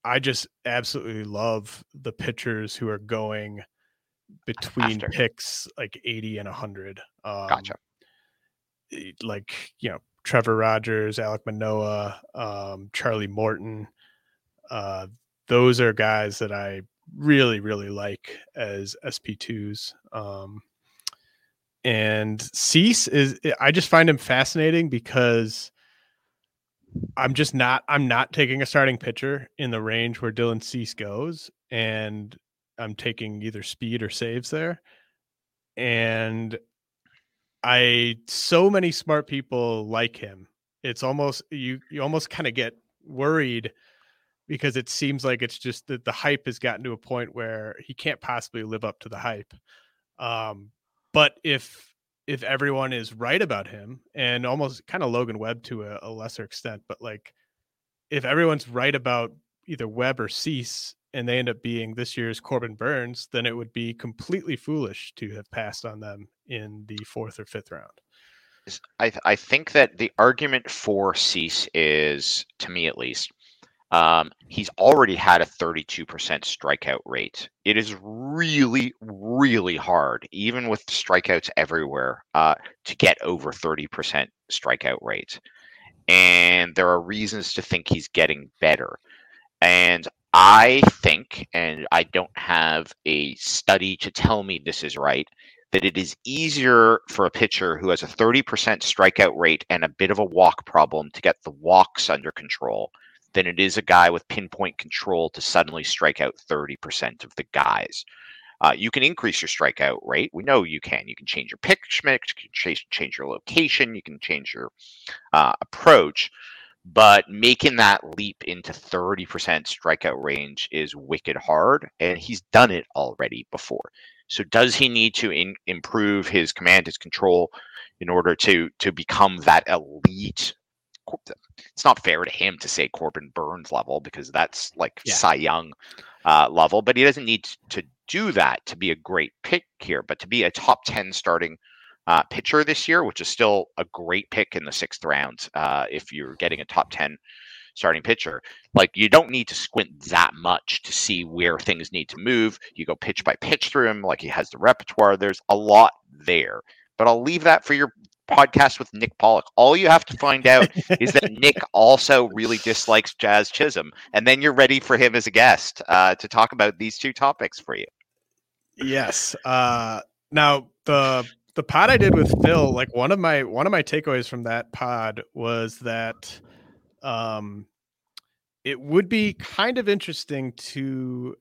I just absolutely love the pitchers who are going between After. picks like 80 and 100. Um, gotcha like you know Trevor Rogers, Alek Manoah, um, Charlie Morton. Uh, those are guys that I really really like as SP2s. Um, and Cease is I just find him fascinating because I'm just not I'm not taking a starting pitcher in the range where Dylan Cease goes, and I'm taking either speed or saves there. And I so many smart people like him. It's almost you you almost kind of get worried because it seems like it's just that the hype has gotten to a point where he can't possibly live up to the hype. Um, but if if everyone is right about him and almost kind of Logan Webb to a, a lesser extent, but like if everyone's right about either Webb or Cease and they end up being this year's Corbin Burnes, then it would be completely foolish to have passed on them in the fourth or fifth round. I, I think that the argument for Cease is, to me at least, um, he's already had a 32% strikeout rate. It is really, really hard, even with strikeouts everywhere, uh, to get over 30% strikeout rate. And there are reasons to think he's getting better. And I think, and I don't have a study to tell me this is right, that it is easier for a pitcher who has a 30% strikeout rate and a bit of a walk problem to get the walks under control than it is a guy with pinpoint control to suddenly strike out 30% of the guys. Uh, you can increase your strikeout rate. We know you can. You can change your pitch mix, you can change, change your location, you can change your uh, approach but making that leap into 30% strikeout range is wicked hard and he's done it already before so does he need to in, improve his command his control in order to to become that elite it's not fair to him to say corbin Burnes level because that's like yeah. cy young uh, level but he doesn't need to do that to be a great pick here but to be a top 10 starting uh, pitcher this year, which is still a great pick in the sixth round uh, if you're getting a top 10 starting pitcher. Like you don't need to squint that much to see where things need to move. You go pitch by pitch through him, like he has the repertoire. There's a lot there. But I'll leave that for your podcast with Nick Pollack. All you have to find out is that Nick also really dislikes Jazz Chisholm, and then you're ready for him as a guest uh, to talk about these two topics for you. Yes. Uh, now the the pod I did with Phil, like one of my one of my takeaways from that pod was that um it would be kind of interesting to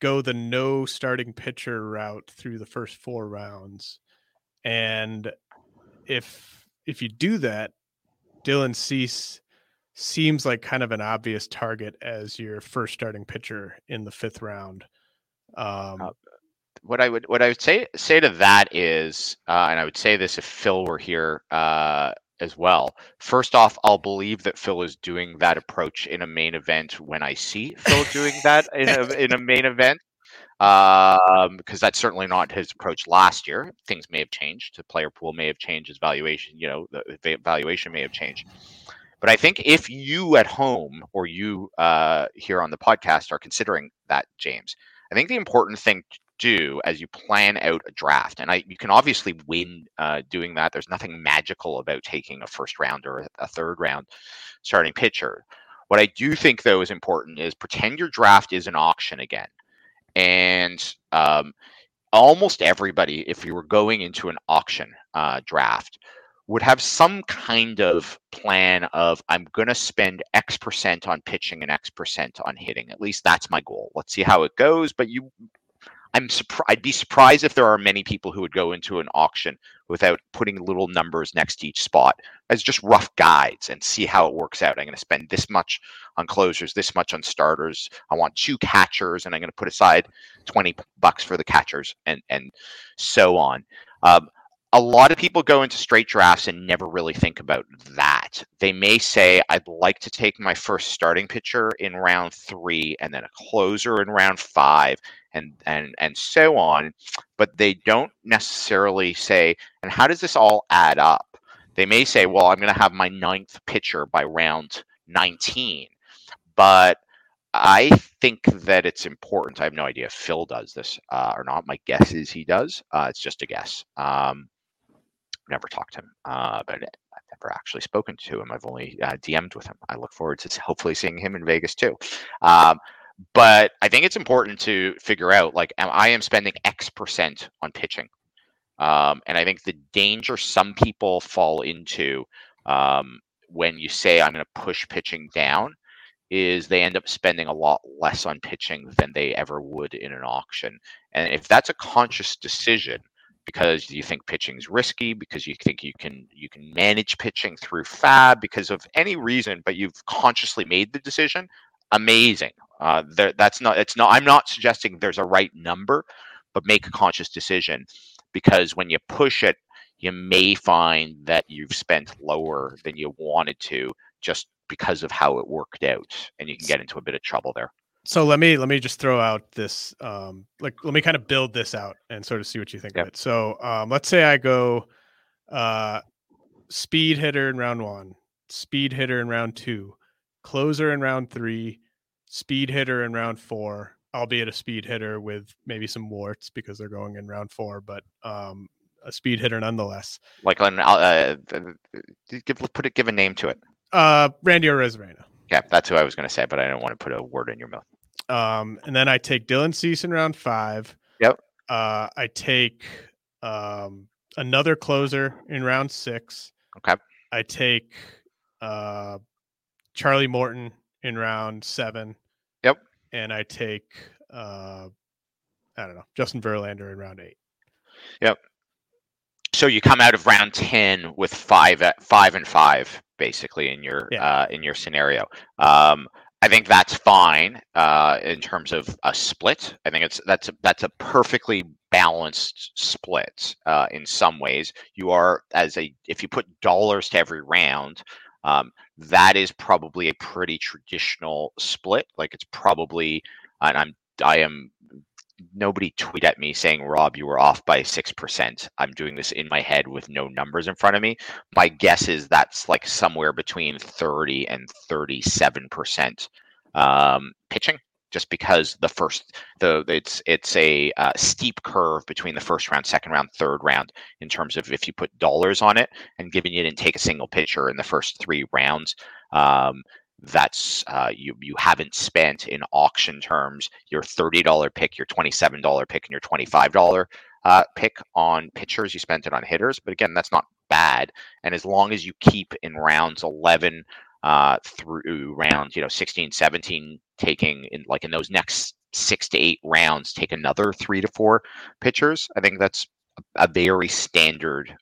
go the no starting pitcher route through the first four rounds. And if if you do that, Dylan Cease seems like kind of an obvious target as your first starting pitcher in the fifth round. Um, uh, what I would what I would say say to that is, uh, and I would say this if Phil were here uh, as well. First off, I'll believe that Phil is doing that approach in a main event when I see Phil doing that in a in a main event. Um, because that's certainly not his approach last year. Things may have changed. The player pool may have changed. His valuation, you know, the valuation may have changed. But I think if you at home or you uh, here on the podcast are considering that, James, I think the important thing to do as you plan out a draft, and I, you can obviously win uh, doing that. There's nothing magical about taking a first round or a third round starting pitcher. What I do think though is important is pretend your draft is an auction again, and um, almost everybody, if you were going into an auction uh, draft, would have some kind of plan of I'm going to spend X percent on pitching and X percent on hitting. At least that's my goal. Let's see how it goes. But you, I'm surprised. I'd be surprised if there are many people who would go into an auction without putting little numbers next to each spot as just rough guides and see how it works out. I'm going to spend this much on closers, this much on starters. I want two catchers, and I'm going to put aside 20 bucks for the catchers, and and so on. Um, a lot of people go into straight drafts and never really think about that. They may say, I'd like to take my first starting pitcher in round three and then a closer in round five and and and so on. But they don't necessarily say, and how does this all add up? They may say, well, I'm going to have my ninth pitcher by round 19. But I think that it's important. I have no idea if Phil does this uh, or not. My guess is he does. Uh, it's just a guess. Um, never talked to him, uh, but I've never actually spoken to him. I've only uh, DM'd with him. I look forward to hopefully seeing him in Vegas too. Um, but I think it's important to figure out like am I am spending X percent on pitching, um, and I think the danger some people fall into um, when you say I'm going to push pitching down is they end up spending a lot less on pitching than they ever would in an auction. And if that's a conscious decision, because you think pitching's risky, because you think you can you can manage pitching through fab, because of any reason, but you've consciously made the decision. Amazing. Uh, there, that's not. It's not. I'm not suggesting there's a right number, but make a conscious decision, because when you push it, you may find that you've spent lower than you wanted to, just because of how it worked out, and you can get into a bit of trouble there so let me let me just throw out this um like let me kind of build this out and sort of see what you think yep. of it so um let's say i go uh speed hitter in round one speed hitter in round two closer in round three speed hitter in round four albeit a speed hitter with maybe some warts because they're going in round four but um a speed hitter nonetheless like an uh, uh give put it give a name to it uh randy arozarena yeah, that's who I was going to say, but I don't want to put a word in your mouth. Um, and then I take Dylan Cease in round five. Yep. Uh, I take um, another closer in round six. Okay. I take uh, Charlie Morton in round seven. Yep. And I take uh, I don't know Justin Verlander in round eight. Yep. So you come out of round ten with five at five and five basically in your yeah. uh, in your scenario. Um, I think that's fine uh, in terms of a split. I think it's that's a, that's a perfectly balanced split uh, in some ways. You are as a if you put dollars to every round, um, that is probably a pretty traditional split. Like it's probably, and I'm I am nobody tweet at me saying, Rob, you were off by 6%. I'm doing this in my head with no numbers in front of me. My guess is that's like somewhere between 30 and 37% um, pitching just because the first the it's it's a uh, steep curve between the first round second round third round in terms of if you put dollars on it and giving you didn't take a single pitcher in the first three rounds um, that's uh, you you haven't spent in auction terms your thirty dollar pick, your twenty seven dollar pick, and your twenty five dollar uh, pick on pitchers. You spent it on hitters, but again, that's not bad. And as long as you keep in rounds eleven uh, through rounds, you know, 16, 17, taking in like in those next six to eight rounds, take another three to four pitchers. I think that's a very standard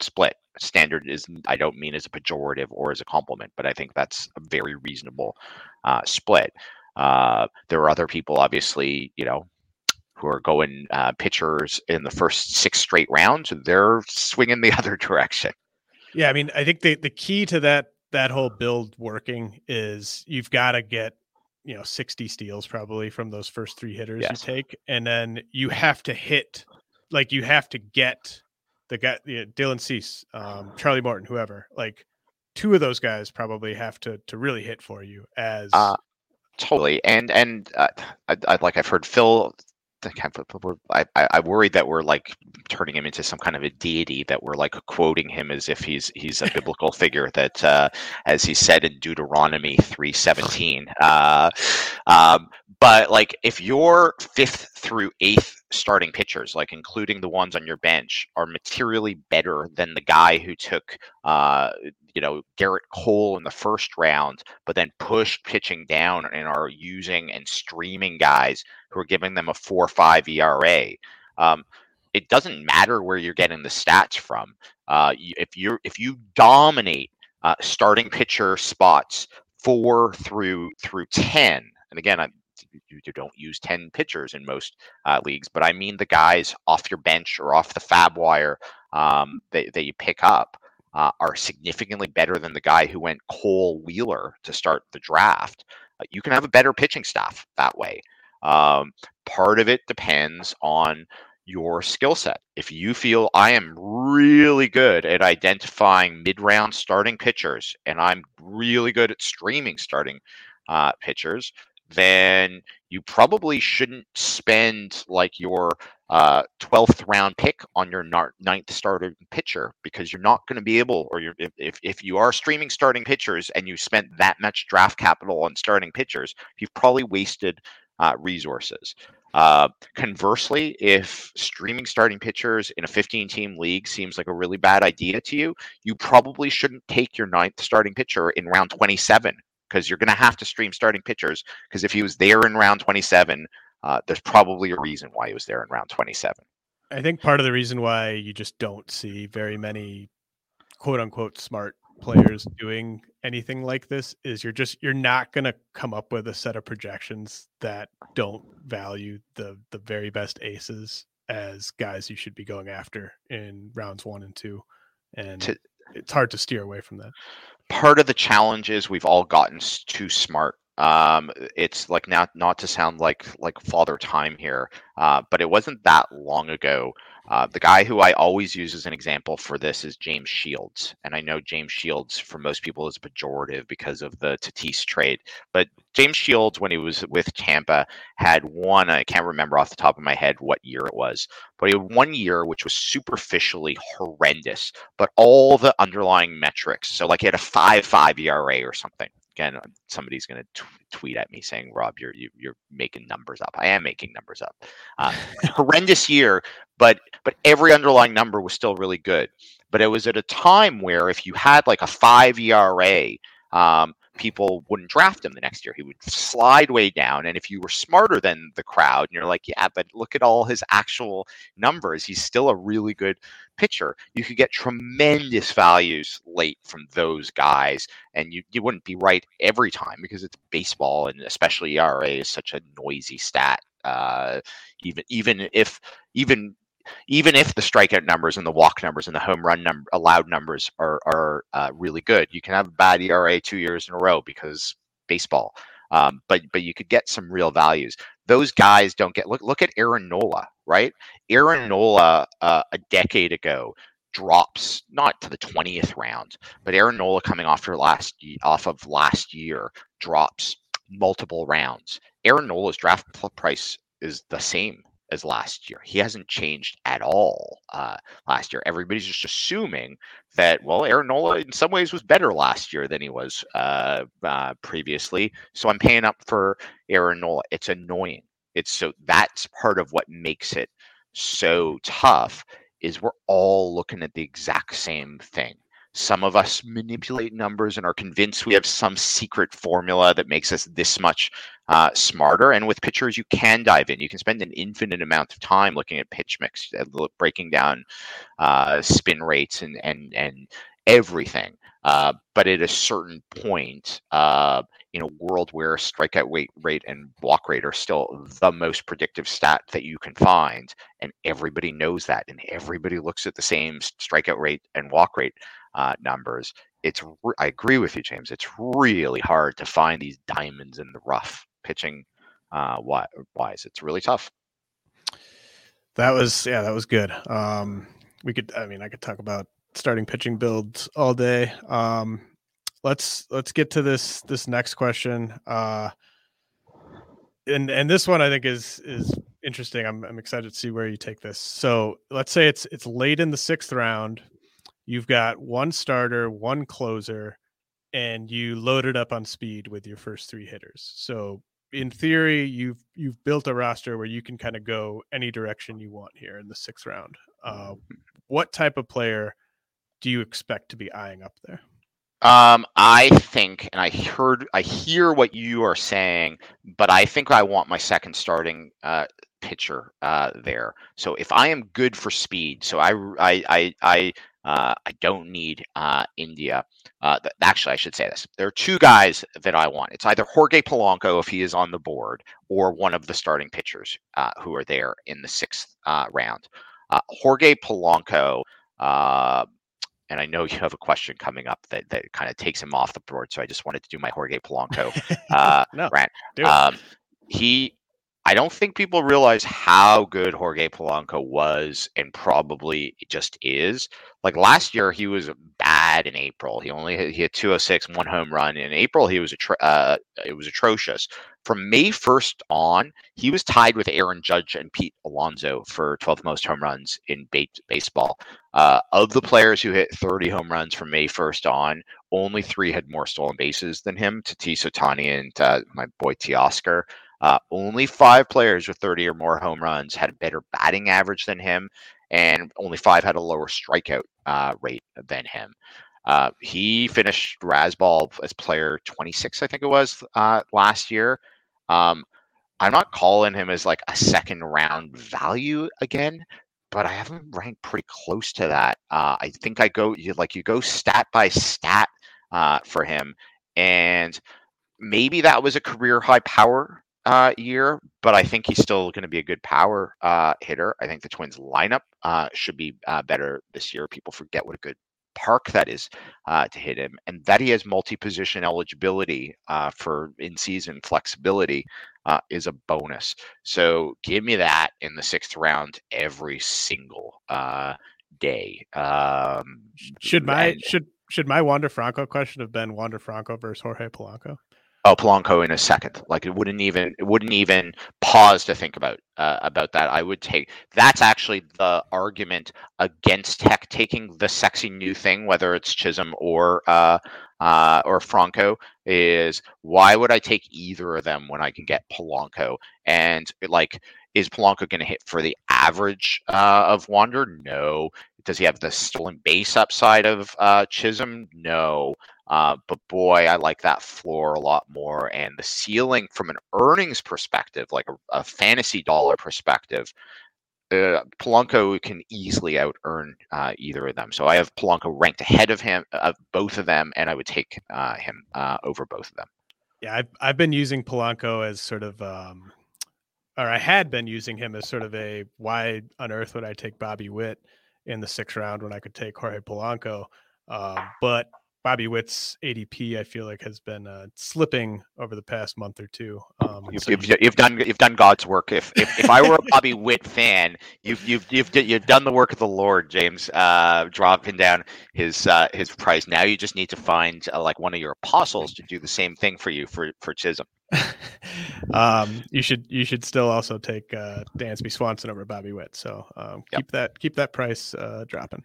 split standard is i don't mean as a pejorative or as a compliment but i think that's a very reasonable uh, split uh, there are other people obviously you know who are going uh, pitchers in the first six straight rounds they're swinging the other direction yeah i mean i think the, the key to that that whole build working is you've got to get you know 60 steals probably from those first three hitters Yes. you take, and then you have to hit, like you have to get the guy, Dylan Cease, um, Charlie Morton, whoever. Like two of those guys probably have to to really hit for you as Uh, Totally, and and uh, I, I like I've heard Phil. I can't- we're- I, I I worried that we're like turning him into some kind of a deity that we're like quoting him as if he's he's a biblical figure that uh, as he said in Deuteronomy three seventeen. Uh, um, but like if your fifth through eighth starting pitchers, like including the ones on your bench, are materially better than the guy who took uh, you know Gerrit Cole in the first round but then pushed pitching down and are using and streaming guys who are giving them a four or five ERA. Um, it doesn't matter where you're getting the stats from. Uh, if you're if you dominate uh, starting pitcher spots four through through ten, and again, I, you, you don't use ten pitchers in most uh, leagues, but I mean the guys off your bench or off the fab wire um, that, that you pick up uh, are significantly better than the guy who went Cole Wheeler to start the draft. Uh, you can have a better pitching staff that way. Um, part of it depends on your skill set. If you feel I am really good at identifying mid round starting pitchers and I'm really good at streaming starting uh, pitchers, then you probably shouldn't spend like your uh, 12th round pick on your ninth starting pitcher because you're not going to be able, or you're, if, if, you are streaming starting pitchers and you spent that much draft capital on starting pitchers, you've probably wasted uh, resources. Uh, conversely, if streaming starting pitchers in a 15 team league seems like a really bad idea to you, you probably shouldn't take your ninth starting pitcher in round 27 because you're going to have to stream starting pitchers because if he was there in round 27, uh, there's probably a reason why he was there in round 27. I think part of the reason why you just don't see very many quote unquote smart players doing anything like this is you're just you're not going to come up with a set of projections that don't value the the very best aces as guys you should be going after in rounds 1 and 2 and To- it's hard to steer away from that. Part of the challenge is we've all gotten too smart. Um, it's like not not to sound like like father time here, uh, but it wasn't that long ago. Uh, the guy who I always use as an example for this is James Shields, and I know James Shields for most people is pejorative because of the Tatis trade, but James Shields when he was with Tampa had one. I can't remember off the top of my head what year it was, but he had one year which was superficially horrendous but all the underlying metrics. So like he had a five five ERA or something. Again, uh, somebody's going to tweet at me saying, "Rob, you're you, you're making numbers up." I am making numbers up. Uh, horrendous year, but but every underlying number was still really good. But it was at a time where if you had like a five ERA, um, people wouldn't draft him the next year. He would slide way down. And if you were smarter than the crowd, and you're like, yeah, but look at all his actual numbers, he's still a really good pitcher. You could get tremendous values late from those guys, and you, you wouldn't be right every time because it's baseball, and especially ERA is such a noisy stat. Uh, even even if even even if the strikeout numbers and the walk numbers and the home run number allowed numbers are are uh, really good, you can have a bad ERA two years in a row because baseball. Um, but but you could get some real values. Those guys don't get look look at Aaron Nola, right? Aaron Nola uh, a decade ago drops not to the 20th round, but Aaron Nola coming off your last off of last year drops multiple rounds. Aaron Nola's draft price is the same as last year. He hasn't changed at all uh, last year. Everybody's just assuming that well, Aaron Nola in some ways was better last year than he was uh, uh, previously. So I'm paying up for Aaron Nola. It's annoying. It's so that's part of what makes it so tough is we're all looking at the exact same thing. Some of us manipulate numbers and are convinced we have some secret formula that makes us this much uh, smarter. And with pitchers, you can dive in. You can spend an infinite amount of time looking at pitch mix, breaking down uh, spin rates and and and everything. Uh, but at a certain point, uh, in a world where strikeout rate, rate and walk rate are still the most predictive stat that you can find, and everybody knows that, and everybody looks at the same strikeout rate and walk rate uh, numbers. It's re- I agree with you, James. It's really hard to find these diamonds in the rough pitching uh, wise. It's really tough. That was yeah, that was good. Um, we could, I mean, I could talk about starting pitching builds all day. Um, let's let's get to this this next question. Uh, and and this one I think is is interesting. I'm I'm excited to see where you take this. So let's say it's it's late in the sixth round. You've got one starter, one closer, and you load it up on speed with your first three hitters. So in theory, you've you've built a roster where you can kind of go any direction you want here in the sixth round. Uh, mm-hmm. what type of player do you expect to be eyeing up there? Um, I think, and I heard, I hear what you are saying, but I think I want my second starting uh, pitcher uh, there. So if I am good for speed, so I, I, I, I, uh, I don't need uh, India. Uh, th- actually, I should say this. There are two guys that I want. It's either Jorge Polanco if he is on the board, or one of the starting pitchers uh, who are there in the sixth uh, round. Uh, Jorge Polanco uh, and I know you have a question coming up that, that kind of takes him off the board. So I just wanted to do my Jorge Polanco uh, no, rant. Um, he, I don't think people realize how good Jorge Polanco was and probably just is. Like last year, he was bad in April. He only hit, he had 206, one home run. In April, he was atro- uh, it was atrocious. From May 1st on, he was tied with Aaron Judge and Pete Alonso for 12th most home runs in ba- baseball. Uh, of the players who hit 30 home runs from May 1st on, only three had more stolen bases than him: Tatis Ohtani and uh, my boy Teoscar. Uh, only five players with 30 or more home runs had a better batting average than him, and only five had a lower strikeout uh, rate than him. Uh, he finished Razzball as player 26, I think it was, uh, last year. Um, I'm not calling him as like a second round value again, but I have him ranked pretty close to that. Uh, I think I go you, like you go stat by stat uh, for him, and maybe that was a career high power uh, year, but I think he's still going to be a good power uh, hitter. I think the Twins lineup uh, should be uh, better this year. People forget what a good park that is uh, to hit him, and that he has multi-position eligibility uh, for in-season flexibility uh, is a bonus. So give me that in the sixth round every single uh, day. Um, should my and, should should my Wander Franco question have been Wander Franco versus Jorge Polanco? Oh Polanco in a second. Like it wouldn't even it wouldn't even pause to think about uh, about that. I would take that's actually the argument against Tech taking the sexy new thing, whether it's Chisholm or uh, uh, or Franco, is why would I take either of them when I can get Polanco? And like, is Polanco going to hit for the average uh, of Wander? No. Does he have the stolen base upside of uh, Chisholm? No. Uh, but boy, I like that floor a lot more. And the ceiling from an earnings perspective, like a, a fantasy dollar perspective, uh, Polanco can easily out earn uh, either of them. So I have Polanco ranked ahead of him, of both of them, and I would take uh, him uh, over both of them. Yeah, I've, I've been using Polanco as sort of, um, or I had been using him as sort of a why on earth would I take Bobby Witt in the sixth round when I could take Jorge Polanco? Uh, but Bobby Witt's ADP, I feel like, has been uh, slipping over the past month or two. Um, you've, so you've, you've, done you've done God's work. If if, if I were a Bobby Witt fan, you've you've you've you've done the work of the Lord, James. Uh, dropping down his uh, his price. Now you just need to find uh, like one of your apostles to do the same thing for you for for Chisholm. um, you should you should still also take uh, Dansby Swanson over Bobby Witt. So um, yep. keep that keep that price uh, dropping.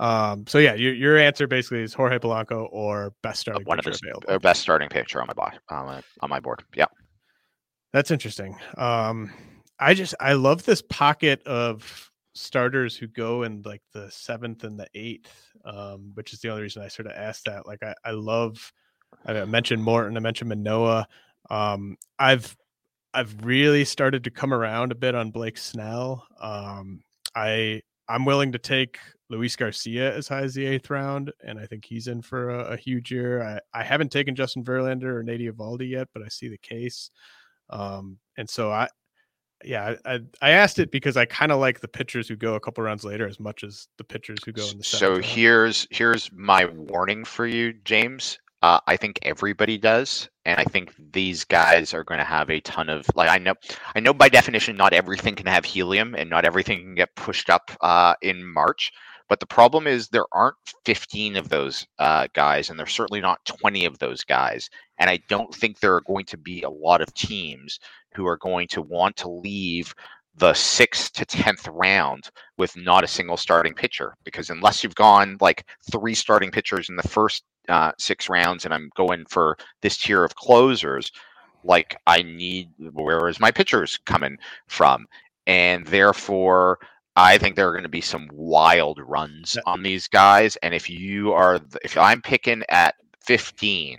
Um, so yeah, your your answer basically is Jorge Polanco or best starting one pitcher of his, available. Or best starting pitcher on my board on my, on my board. Yeah, that's interesting. Um, I just I love this pocket of starters who go in like the seventh and the eighth, um, which is the only reason I sort of asked that. Like I I love. I mentioned Morton. I mentioned Manoah. Um, I've I've really started to come around a bit on Blake Snell. Um, I I'm willing to take Luis Garcia as high as the eighth round, and I think he's in for a, a huge year. I, I haven't taken Justin Verlander or Nate Eovaldi yet, but I see the case. Um, and so I, yeah, I, I asked it because I kind of like the pitchers who go a couple rounds later as much as the pitchers who go in the. So round. here's here's my warning for you, James. Uh, I think everybody does, and I think these guys are going to have a ton of like I know I know by definition not everything can have helium and not everything can get pushed up uh, in March. But the problem is there aren't 15 of those uh, guys, and there's certainly not 20 of those guys. And I don't think there are going to be a lot of teams who are going to want to leave the sixth to tenth round with not a single starting pitcher because unless you've gone like three starting pitchers in the first uh, six rounds and I'm going for this tier of closers, like I need where is my pitchers coming from? And therefore, I think there are going to be some wild runs on these guys. And if you are, if I'm picking at 15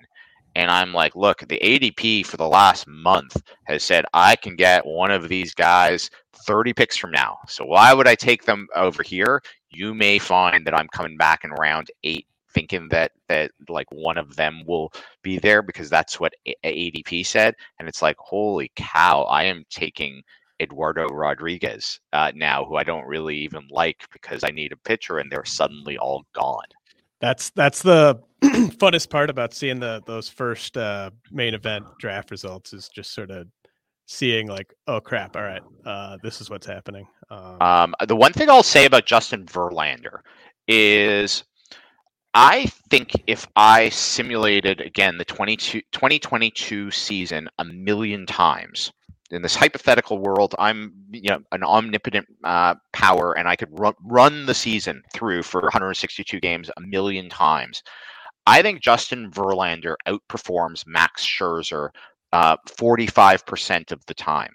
and I'm like, look, the ADP for the last month has said I can get one of these guys 30 picks from now. So why would I take them over here? You may find that I'm coming back in round eight thinking that that like one of them will be there because that's what ADP said and it's like holy cow I am taking Eduardo Rodriguez uh, now who I don't really even like because I need a pitcher and they're suddenly all gone. That's that's the funnest part about seeing the those first uh, main event draft results is just sort of seeing like, oh crap, all right, uh, this is what's happening. Um, um, the one thing I'll say about Justin Verlander is I think if I simulated again the 2022 season a million times in this hypothetical world, I'm you know an omnipotent uh, power, and I could run, run the season through for 162 games a million times. I think Justin Verlander outperforms Max Scherzer uh, 45% of the time.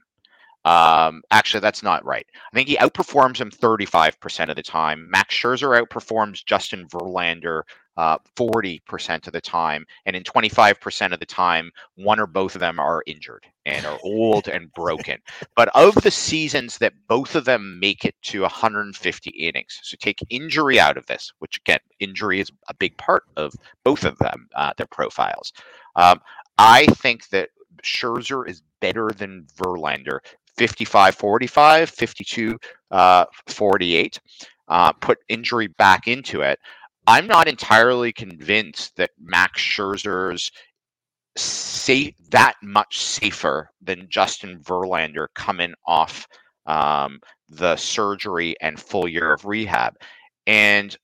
Um, actually, that's not right. I think he outperforms him 35% of the time. Max Scherzer outperforms Justin Verlander uh, 40% of the time. And in 25% of the time, one or both of them are injured and are old and broken. But of the seasons that both of them make it to 150 innings, so take injury out of this, which again, injury is a big part of both of them, uh, their profiles. Um, I think that Scherzer is better than Verlander. 55 45, 52 uh, 48. Uh, put injury back into it. I'm not entirely convinced that Max Scherzer's safe that much safer than Justin Verlander coming off um, the surgery and full year of rehab. And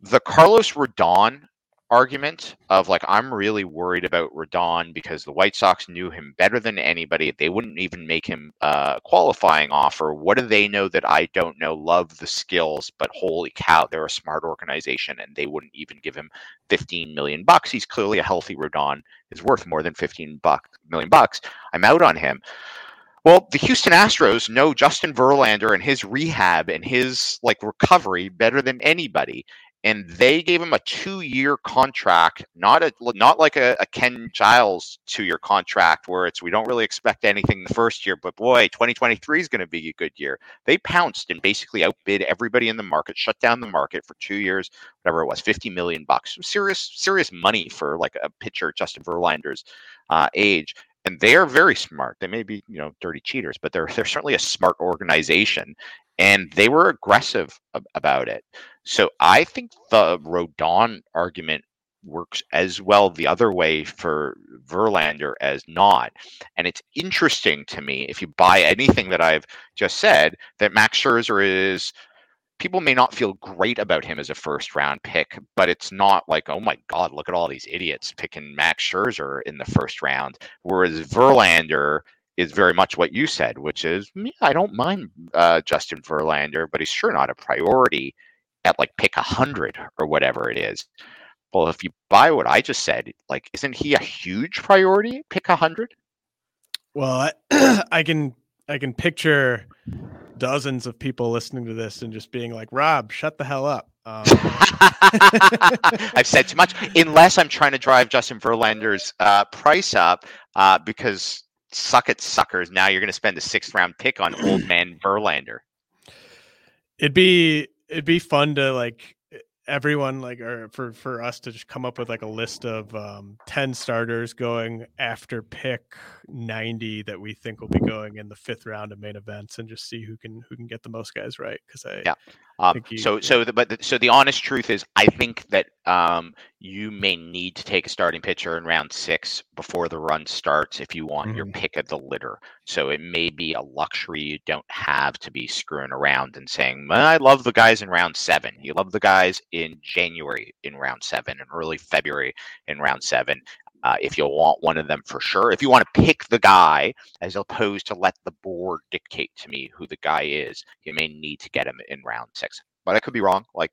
the Carlos Rodon argument of like I'm really worried about Rodon because the White Sox knew him better than anybody. They wouldn't even make him a qualifying offer. What do they know that I don't know? Love the skills, but holy cow, they're a smart organization and they wouldn't even give him 15 million bucks. He's clearly a healthy Rodon is worth more than 15 buck, million bucks. I'm out on him. Well, the Houston Astros know Justin Verlander and his rehab and his like recovery better than anybody and they gave him a two-year contract, not a not like a, a Ken Giles two-year contract where it's we don't really expect anything the first year, but boy, 2023 is going to be a good year. They pounced and basically outbid everybody in the market, shut down the market for two years, whatever it was, 50 million bucks, serious serious money for like a pitcher Justin Verlander's uh, age. And they are very smart. They may be, you know, dirty cheaters, but they're they're certainly a smart organization and they were aggressive about it. So I think the Rodon argument works as well the other way for Verlander as not. And it's interesting to me if you buy anything that I've just said that Max Scherzer is people may not feel great about him as a first round pick, but it's not like, oh my God, look at all these idiots picking Max Scherzer in the first round. Whereas Verlander is very much what you said, which is yeah, I don't mind uh, Justin Verlander, but he's sure not a priority at like pick a hundred or whatever it is. Well, if you buy what I just said, like, isn't he a huge priority? Pick a hundred. Well, I, I can I can picture dozens of people listening to this and just being like, "Rob, shut the hell up." Um, I've said too much. Unless I'm trying to drive Justin Verlander's uh, price up, uh, because suck it, suckers. Now you're going to spend a sixth round pick on old man Verlander. It'd be it'd be fun to like everyone like or for for us to just come up with like a list of um 10 starters going after pick 90 that we think will be going in the fifth round of main events and just see who can who can get the most guys right because i yeah um, he, so so the, but the, so the honest truth is i think that um you may need to take a starting pitcher in round six before the run starts if you want mm-hmm. your pick of the litter. So it may be a luxury you don't have to be screwing around and saying, I love the guys in round seven. You love the guys in January in round seven and early February in round seven. Uh, if you want one of them for sure. If you want to pick the guy as opposed to let the board dictate to me who the guy is, you may need to get him in round six. But I could be wrong. Like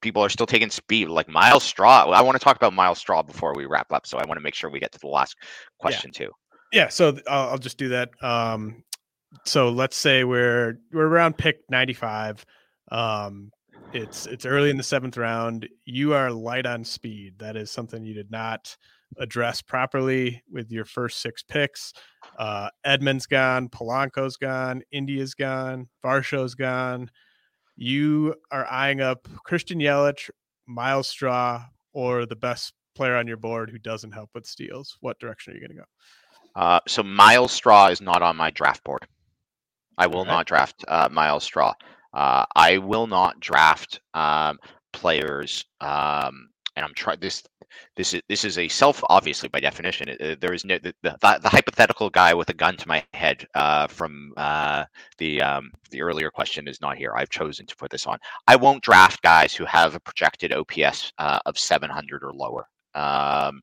people are still taking speed. Like Myles Straw. I want to talk about Myles Straw before we wrap up. So I want to make sure we get to the last question yeah. too. Yeah. So I'll, I'll just do that. Um, so let's say we're we're around pick 95. Um, it's it's early in the seventh round. You are light on speed. That is something you did not address properly with your first six picks. Uh, Edman's gone, Polanco's gone, India's gone, Varsho's gone you are eyeing up Christian Yelich, Myles Straw, or the best player on your board who doesn't help with steals, what direction are you going to go? Uh, so Myles Straw is not on my draft board. I will not draft uh, Myles Straw. Uh, I will not draft um, players, um, and I'm trying this this is this is a self obviously by definition uh, there is no the, the, the, hypothetical guy with a gun to my head uh, from uh, the um, the earlier question is not here. I've chosen to put this on. I won't draft guys who have a projected ops uh, of 700 or lower. Um,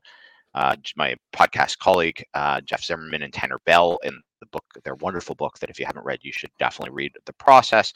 uh, my podcast colleague uh, jeff zimmerman and tanner bell in the book their wonderful book that if you haven't read you should definitely read the process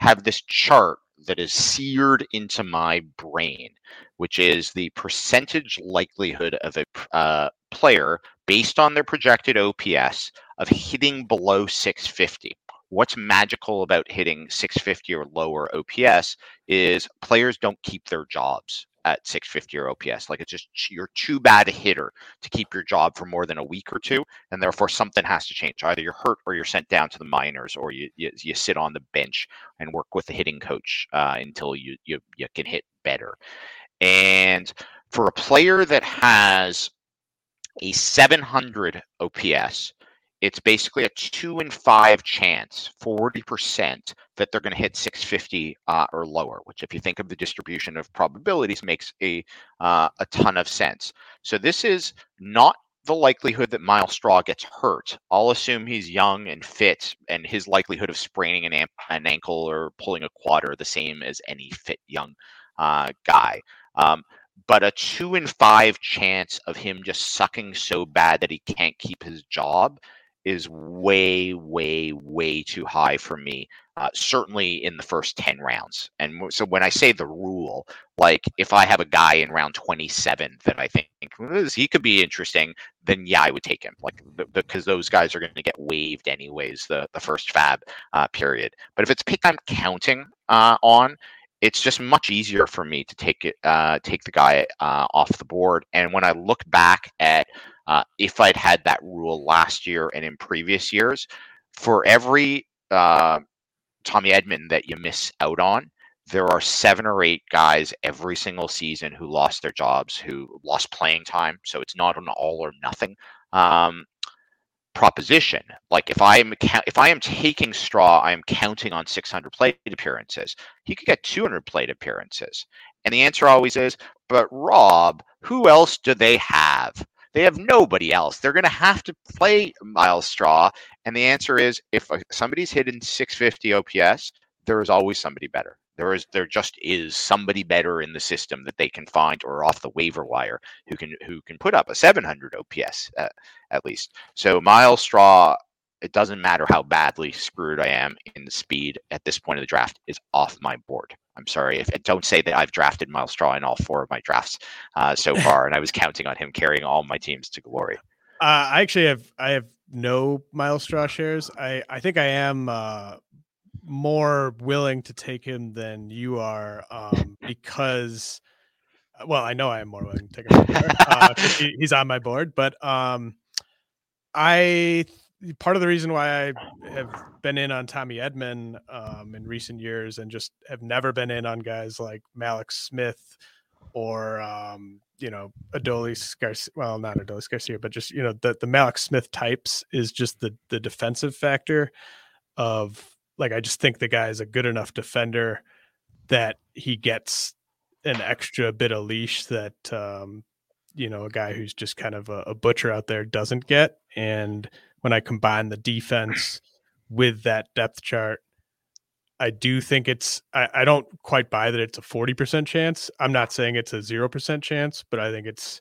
have this chart that is seared into my brain, which is the percentage likelihood of a uh, player based on their projected OPS of hitting below 650. What's magical about hitting 650 or lower OPS is players don't keep their jobs at 650 or OPS. Like it's just you're too bad a hitter to keep your job for more than a week or two, and therefore something has to change. Either you're hurt or you're sent down to the minors, or you you, you sit on the bench and work with the hitting coach uh, until you you you can hit better. And for a player that has a 700 OPS it's basically a two in five chance, 40%, that they're going to hit 650 uh, or lower, which, if you think of the distribution of probabilities, makes a, uh, a ton of sense. So, this is not the likelihood that Myles Straw gets hurt. I'll assume he's young and fit, and his likelihood of spraining an, an ankle or pulling a quad are the same as any fit young uh, guy. Um, but a two in five chance of him just sucking so bad that he can't keep his job is way, way, way too high for me. Uh, certainly in the first 10 rounds. And so when I say the rule, like if I have a guy in round 27 that I think he could be interesting, then yeah, I would take him. Like because those guys are going to get waived anyways, the, the first fab uh, period. But if it's pick I'm counting uh, on, it's just much easier for me to take it, uh, take the guy uh, off the board. And when I look back at uh, if I'd had that rule last year and in previous years, for every uh, Tommy Edman that you miss out on, there are seven or eight guys every single season who lost their jobs, who lost playing time. So it's not an all or nothing um, proposition. Like if I am if I am taking straw, I am counting on 600 plate appearances. He could get 200 plate appearances, and the answer always is, but Rob, who else do they have? They have nobody else. They're going to have to play Myles Straw. And the answer is if somebody's hitting 650 OPS, there is always somebody better. There is there just is somebody better in the system that they can find or off the waiver wire who can who can put up a 700 OPS uh, at least. So Myles Straw it doesn't matter how badly screwed I am in the speed at this point of the draft is off my board. I'm sorry if don't say that I've drafted Myles Straw in all four of my drafts uh, so far, and I was counting on him carrying all my teams to glory. Uh, I actually have I have no Myles Straw shares. I I think I am uh, more willing to take him than you are um, because, well, I know I am more willing to take him. uh, he, he's on my board, but um, I part of the reason why I have been in on Tommy Edman um, in recent years and just have never been in on guys like Mallex Smith or um, you know Adolis Garcia. Well, not Adolis Garcia, but just you know the the Mallex Smith types is just the the defensive factor of like I just think the guy is a good enough defender that he gets an extra bit of leash that um, you know a guy who's just kind of a, a butcher out there doesn't get. And when I combine the defense with that depth chart, I do think it's I, I don't quite buy that it's a 40% chance. I'm not saying it's a 0% chance, but I think it's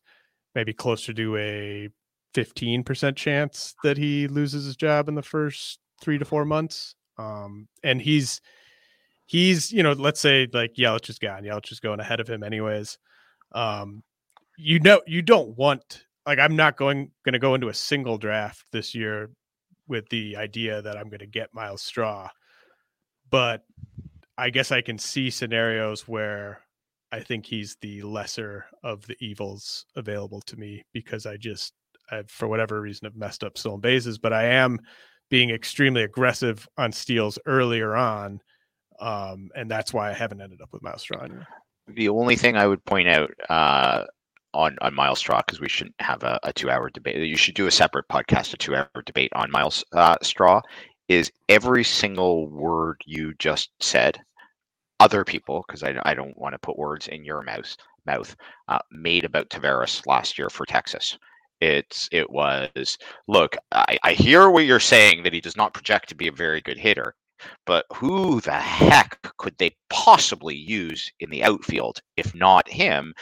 maybe closer to a 15% chance that he loses his job in the first 3 to 4 months. Um, and he's he's, you know, let's say like Yelich is gone. Yelich is going ahead of him anyways. Um, you know you don't want like I'm not going going to go into a single draft this year with the idea that I'm going to get Myles Straw. But I guess I can see scenarios where I think he's the lesser of the evils available to me because I just, I've, for whatever reason, have messed up stolen bases. But I am being extremely aggressive on steals earlier on, um, and that's why I haven't ended up with Myles Straw. The only thing I would point out uh, on on Myles Straw because we shouldn't have a, a two hour debate. You should do a separate podcast, a two hour debate on Myles uh, Straw. Is every single word you just said, other people, because I, I don't want to put words in your mouth, mouth uh, made about Taveras last year for Texas. It's it was look. I, I hear what you're saying that he does not project to be a very good hitter, but who the heck could they possibly use in the outfield if not him?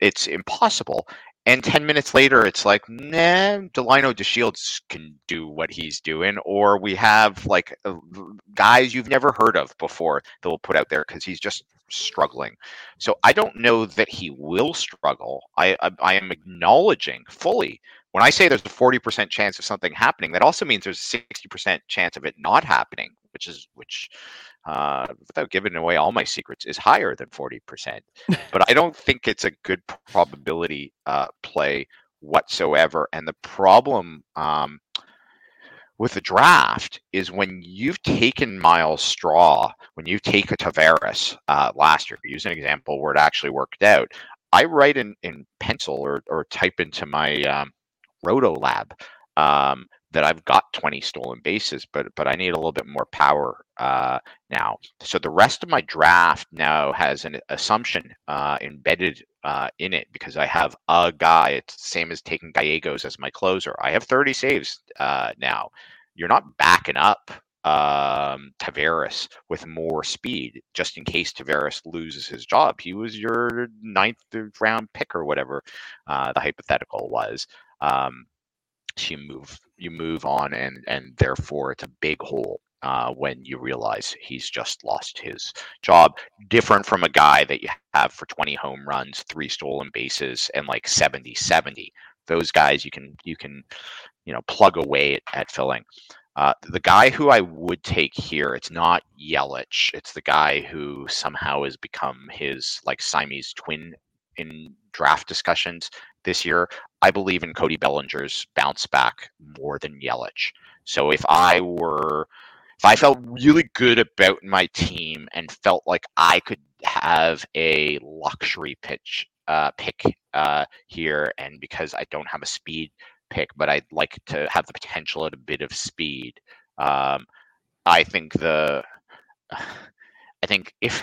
It's impossible. And 10 minutes later, it's like, nah, Delino DeShields can do what he's doing. Or we have like guys you've never heard of before that will put out there because he's just struggling. So I don't know that he will struggle. I, I, I am acknowledging fully when I say there's a 40% chance of something happening, that also means there's a 60% chance of it not happening, which is which uh, without giving away all my secrets, is higher than 40%. but I don't think it's a good probability uh, play whatsoever. And the problem um, with the draft is when you've taken Myles Straw, when you take a Taveras uh, last year, use an example where it actually worked out. I write in, in pencil or, or type into my um, Roto Lab um, that I've got 20 stolen bases, but but I need a little bit more power uh, now. So the rest of my draft now has an assumption uh, embedded uh, in it because I have a guy. It's same as taking Gallegos as my closer. I have 30 saves uh, now. You're not backing up um, Taveras with more speed, just in case Taveras loses his job. He was your ninth round pick or whatever uh, the hypothetical was. Um, so you move you move on and and therefore it's a big hole uh, when you realize he's just lost his job. Different from a guy that you have for 20 home runs, three stolen bases, and like 70 70. Those guys you can you can you know plug away at, at filling. Uh, the guy who I would take here, it's not Yelich. It's the guy who somehow has become his like Siamese twin in draft discussions this year. I believe in Cody Bellinger's bounce back more than Yelich. So if I were, if I felt really good about my team and felt like I could have a luxury pitch uh, pick uh, here, and because I don't have a speed pick, but I'd like to have the potential at a bit of speed, um, I think the, I think if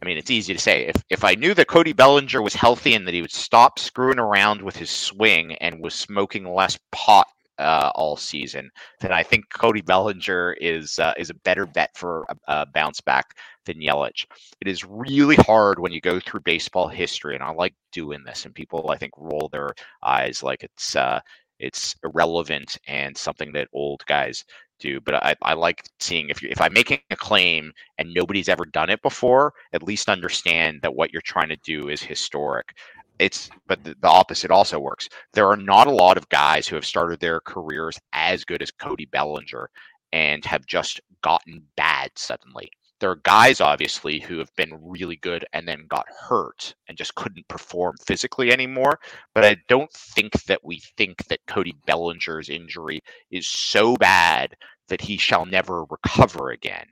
I mean, it's easy to say. If if I knew that Cody Bellinger was healthy and that he would stop screwing around with his swing and was smoking less pot uh, all season, then I think Cody Bellinger is uh, is a better bet for a, a, bounce back than Yelich. It is really hard when you go through baseball history, and I like doing this, and people I think roll their eyes like it's uh, it's irrelevant and something that old guys do. But I, I like seeing if you if I'm making a claim and nobody's ever done it before, at least understand that what you're trying to do is historic. It's but the, the opposite also works. There are not a lot of guys who have started their careers as good as Cody Bellinger and have just gotten bad suddenly there are guys obviously who have been really good and then got hurt and just couldn't perform physically anymore. But I don't think that we think that Cody Bellinger's injury is so bad that he shall never recover again.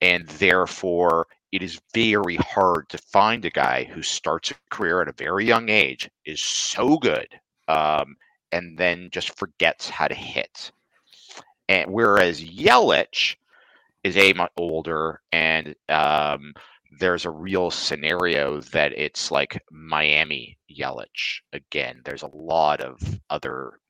And therefore, it is very hard to find a guy who starts a career at a very young age, is so good, um, and then just forgets how to hit. And whereas Yelich, is a much older and um, there's a real scenario that it's like Miami Yelich again. There's a lot of other.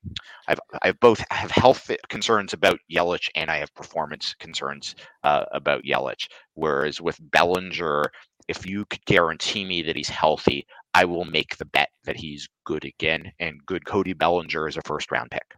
I've I've both have health concerns about Yelich and I have performance concerns uh, about Yelich. Whereas with Bellinger, if you could guarantee me that he's healthy, I will make the bet that he's good again. And good Cody Bellinger is a first round pick.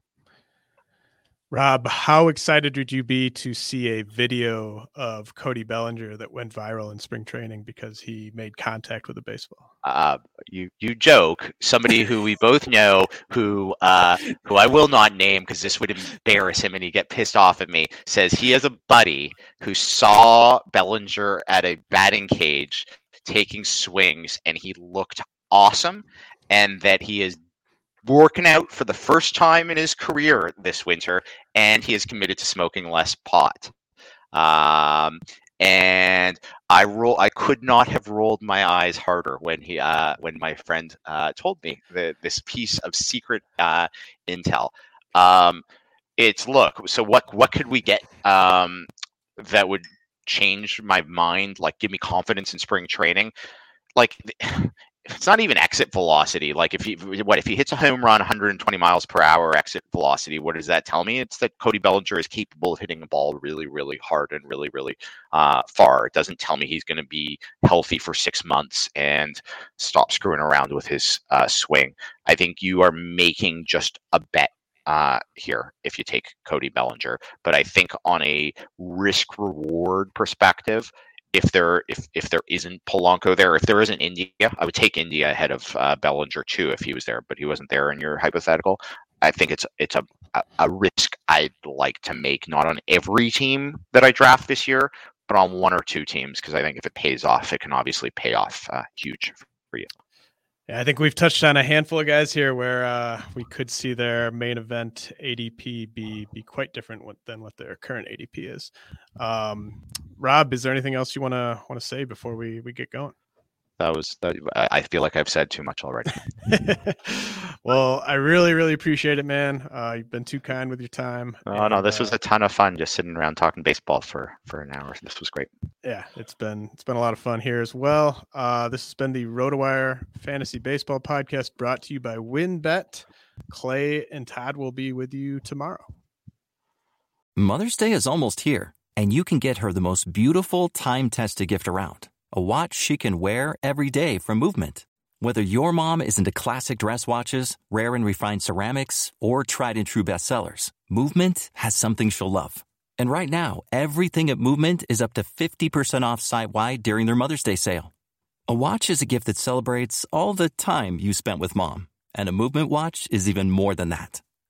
Rob, how excited would you be to see a video of Cody Bellinger that went viral in spring training because he made contact with a baseball? Uh, you you joke. Somebody who we both know, who uh, who I will not name because this would embarrass him and he'd get pissed off at me, says he has a buddy who saw Bellinger at a batting cage taking swings and he looked awesome, and that he is working out for the first time in his career this winter, and he is committed to smoking less pot. Um, and I roll. I could not have rolled my eyes harder when he, uh, when my friend uh, told me that this piece of secret uh, intel. Um, it's look. So what? What could we get um, that would change my mind? Like give me confidence in spring training? Like it's not even exit velocity. Like if he what if he hits a home run 120 miles per hour exit velocity, what does that tell me? It's that Cody Bellinger is capable of hitting a ball really, really hard and really, really uh, far. It doesn't tell me he's going to be healthy for six months and stop screwing around with his uh, swing. I think you are making just a bet uh, here if you take Cody Bellinger. But I think on a risk reward perspective, if there if if there isn't Polanco there, if there isn't India, I would take India ahead of uh, Bellinger too if he was there, but he wasn't there in your hypothetical. I think it's it's a a risk I'd like to make, not on every team that I draft this year, but on one or two teams because I think if it pays off, it can obviously pay off uh, huge for you. Yeah, I think we've touched on a handful of guys here where uh, we could see their main event ADP be be quite different than what their current ADP is. Um, Rob, is there anything else you want to want to say before we we get going? That was that, i feel like i've said too much already. Well i really really appreciate it man. Uh, you've been too kind with your time oh and, no this uh, was a ton of fun just sitting around talking baseball for for an hour. This was great. Yeah it's been it's been a lot of fun here as well. Uh, this has been the rotowire fantasy baseball podcast brought to you by wynnbet clay and todd will be with you tomorrow. Mother's day is almost here and you can get her the most beautiful time tested gift around a watch she can wear every day from Movement. Whether your mom is into classic dress watches, rare and refined ceramics, or tried and true bestsellers, Movement has something she'll love. And right now, everything at Movement is up to 50% off site wide during their Mother's Day sale. A watch is a gift that celebrates all the time you spent with mom. And a Movement watch is even more than that.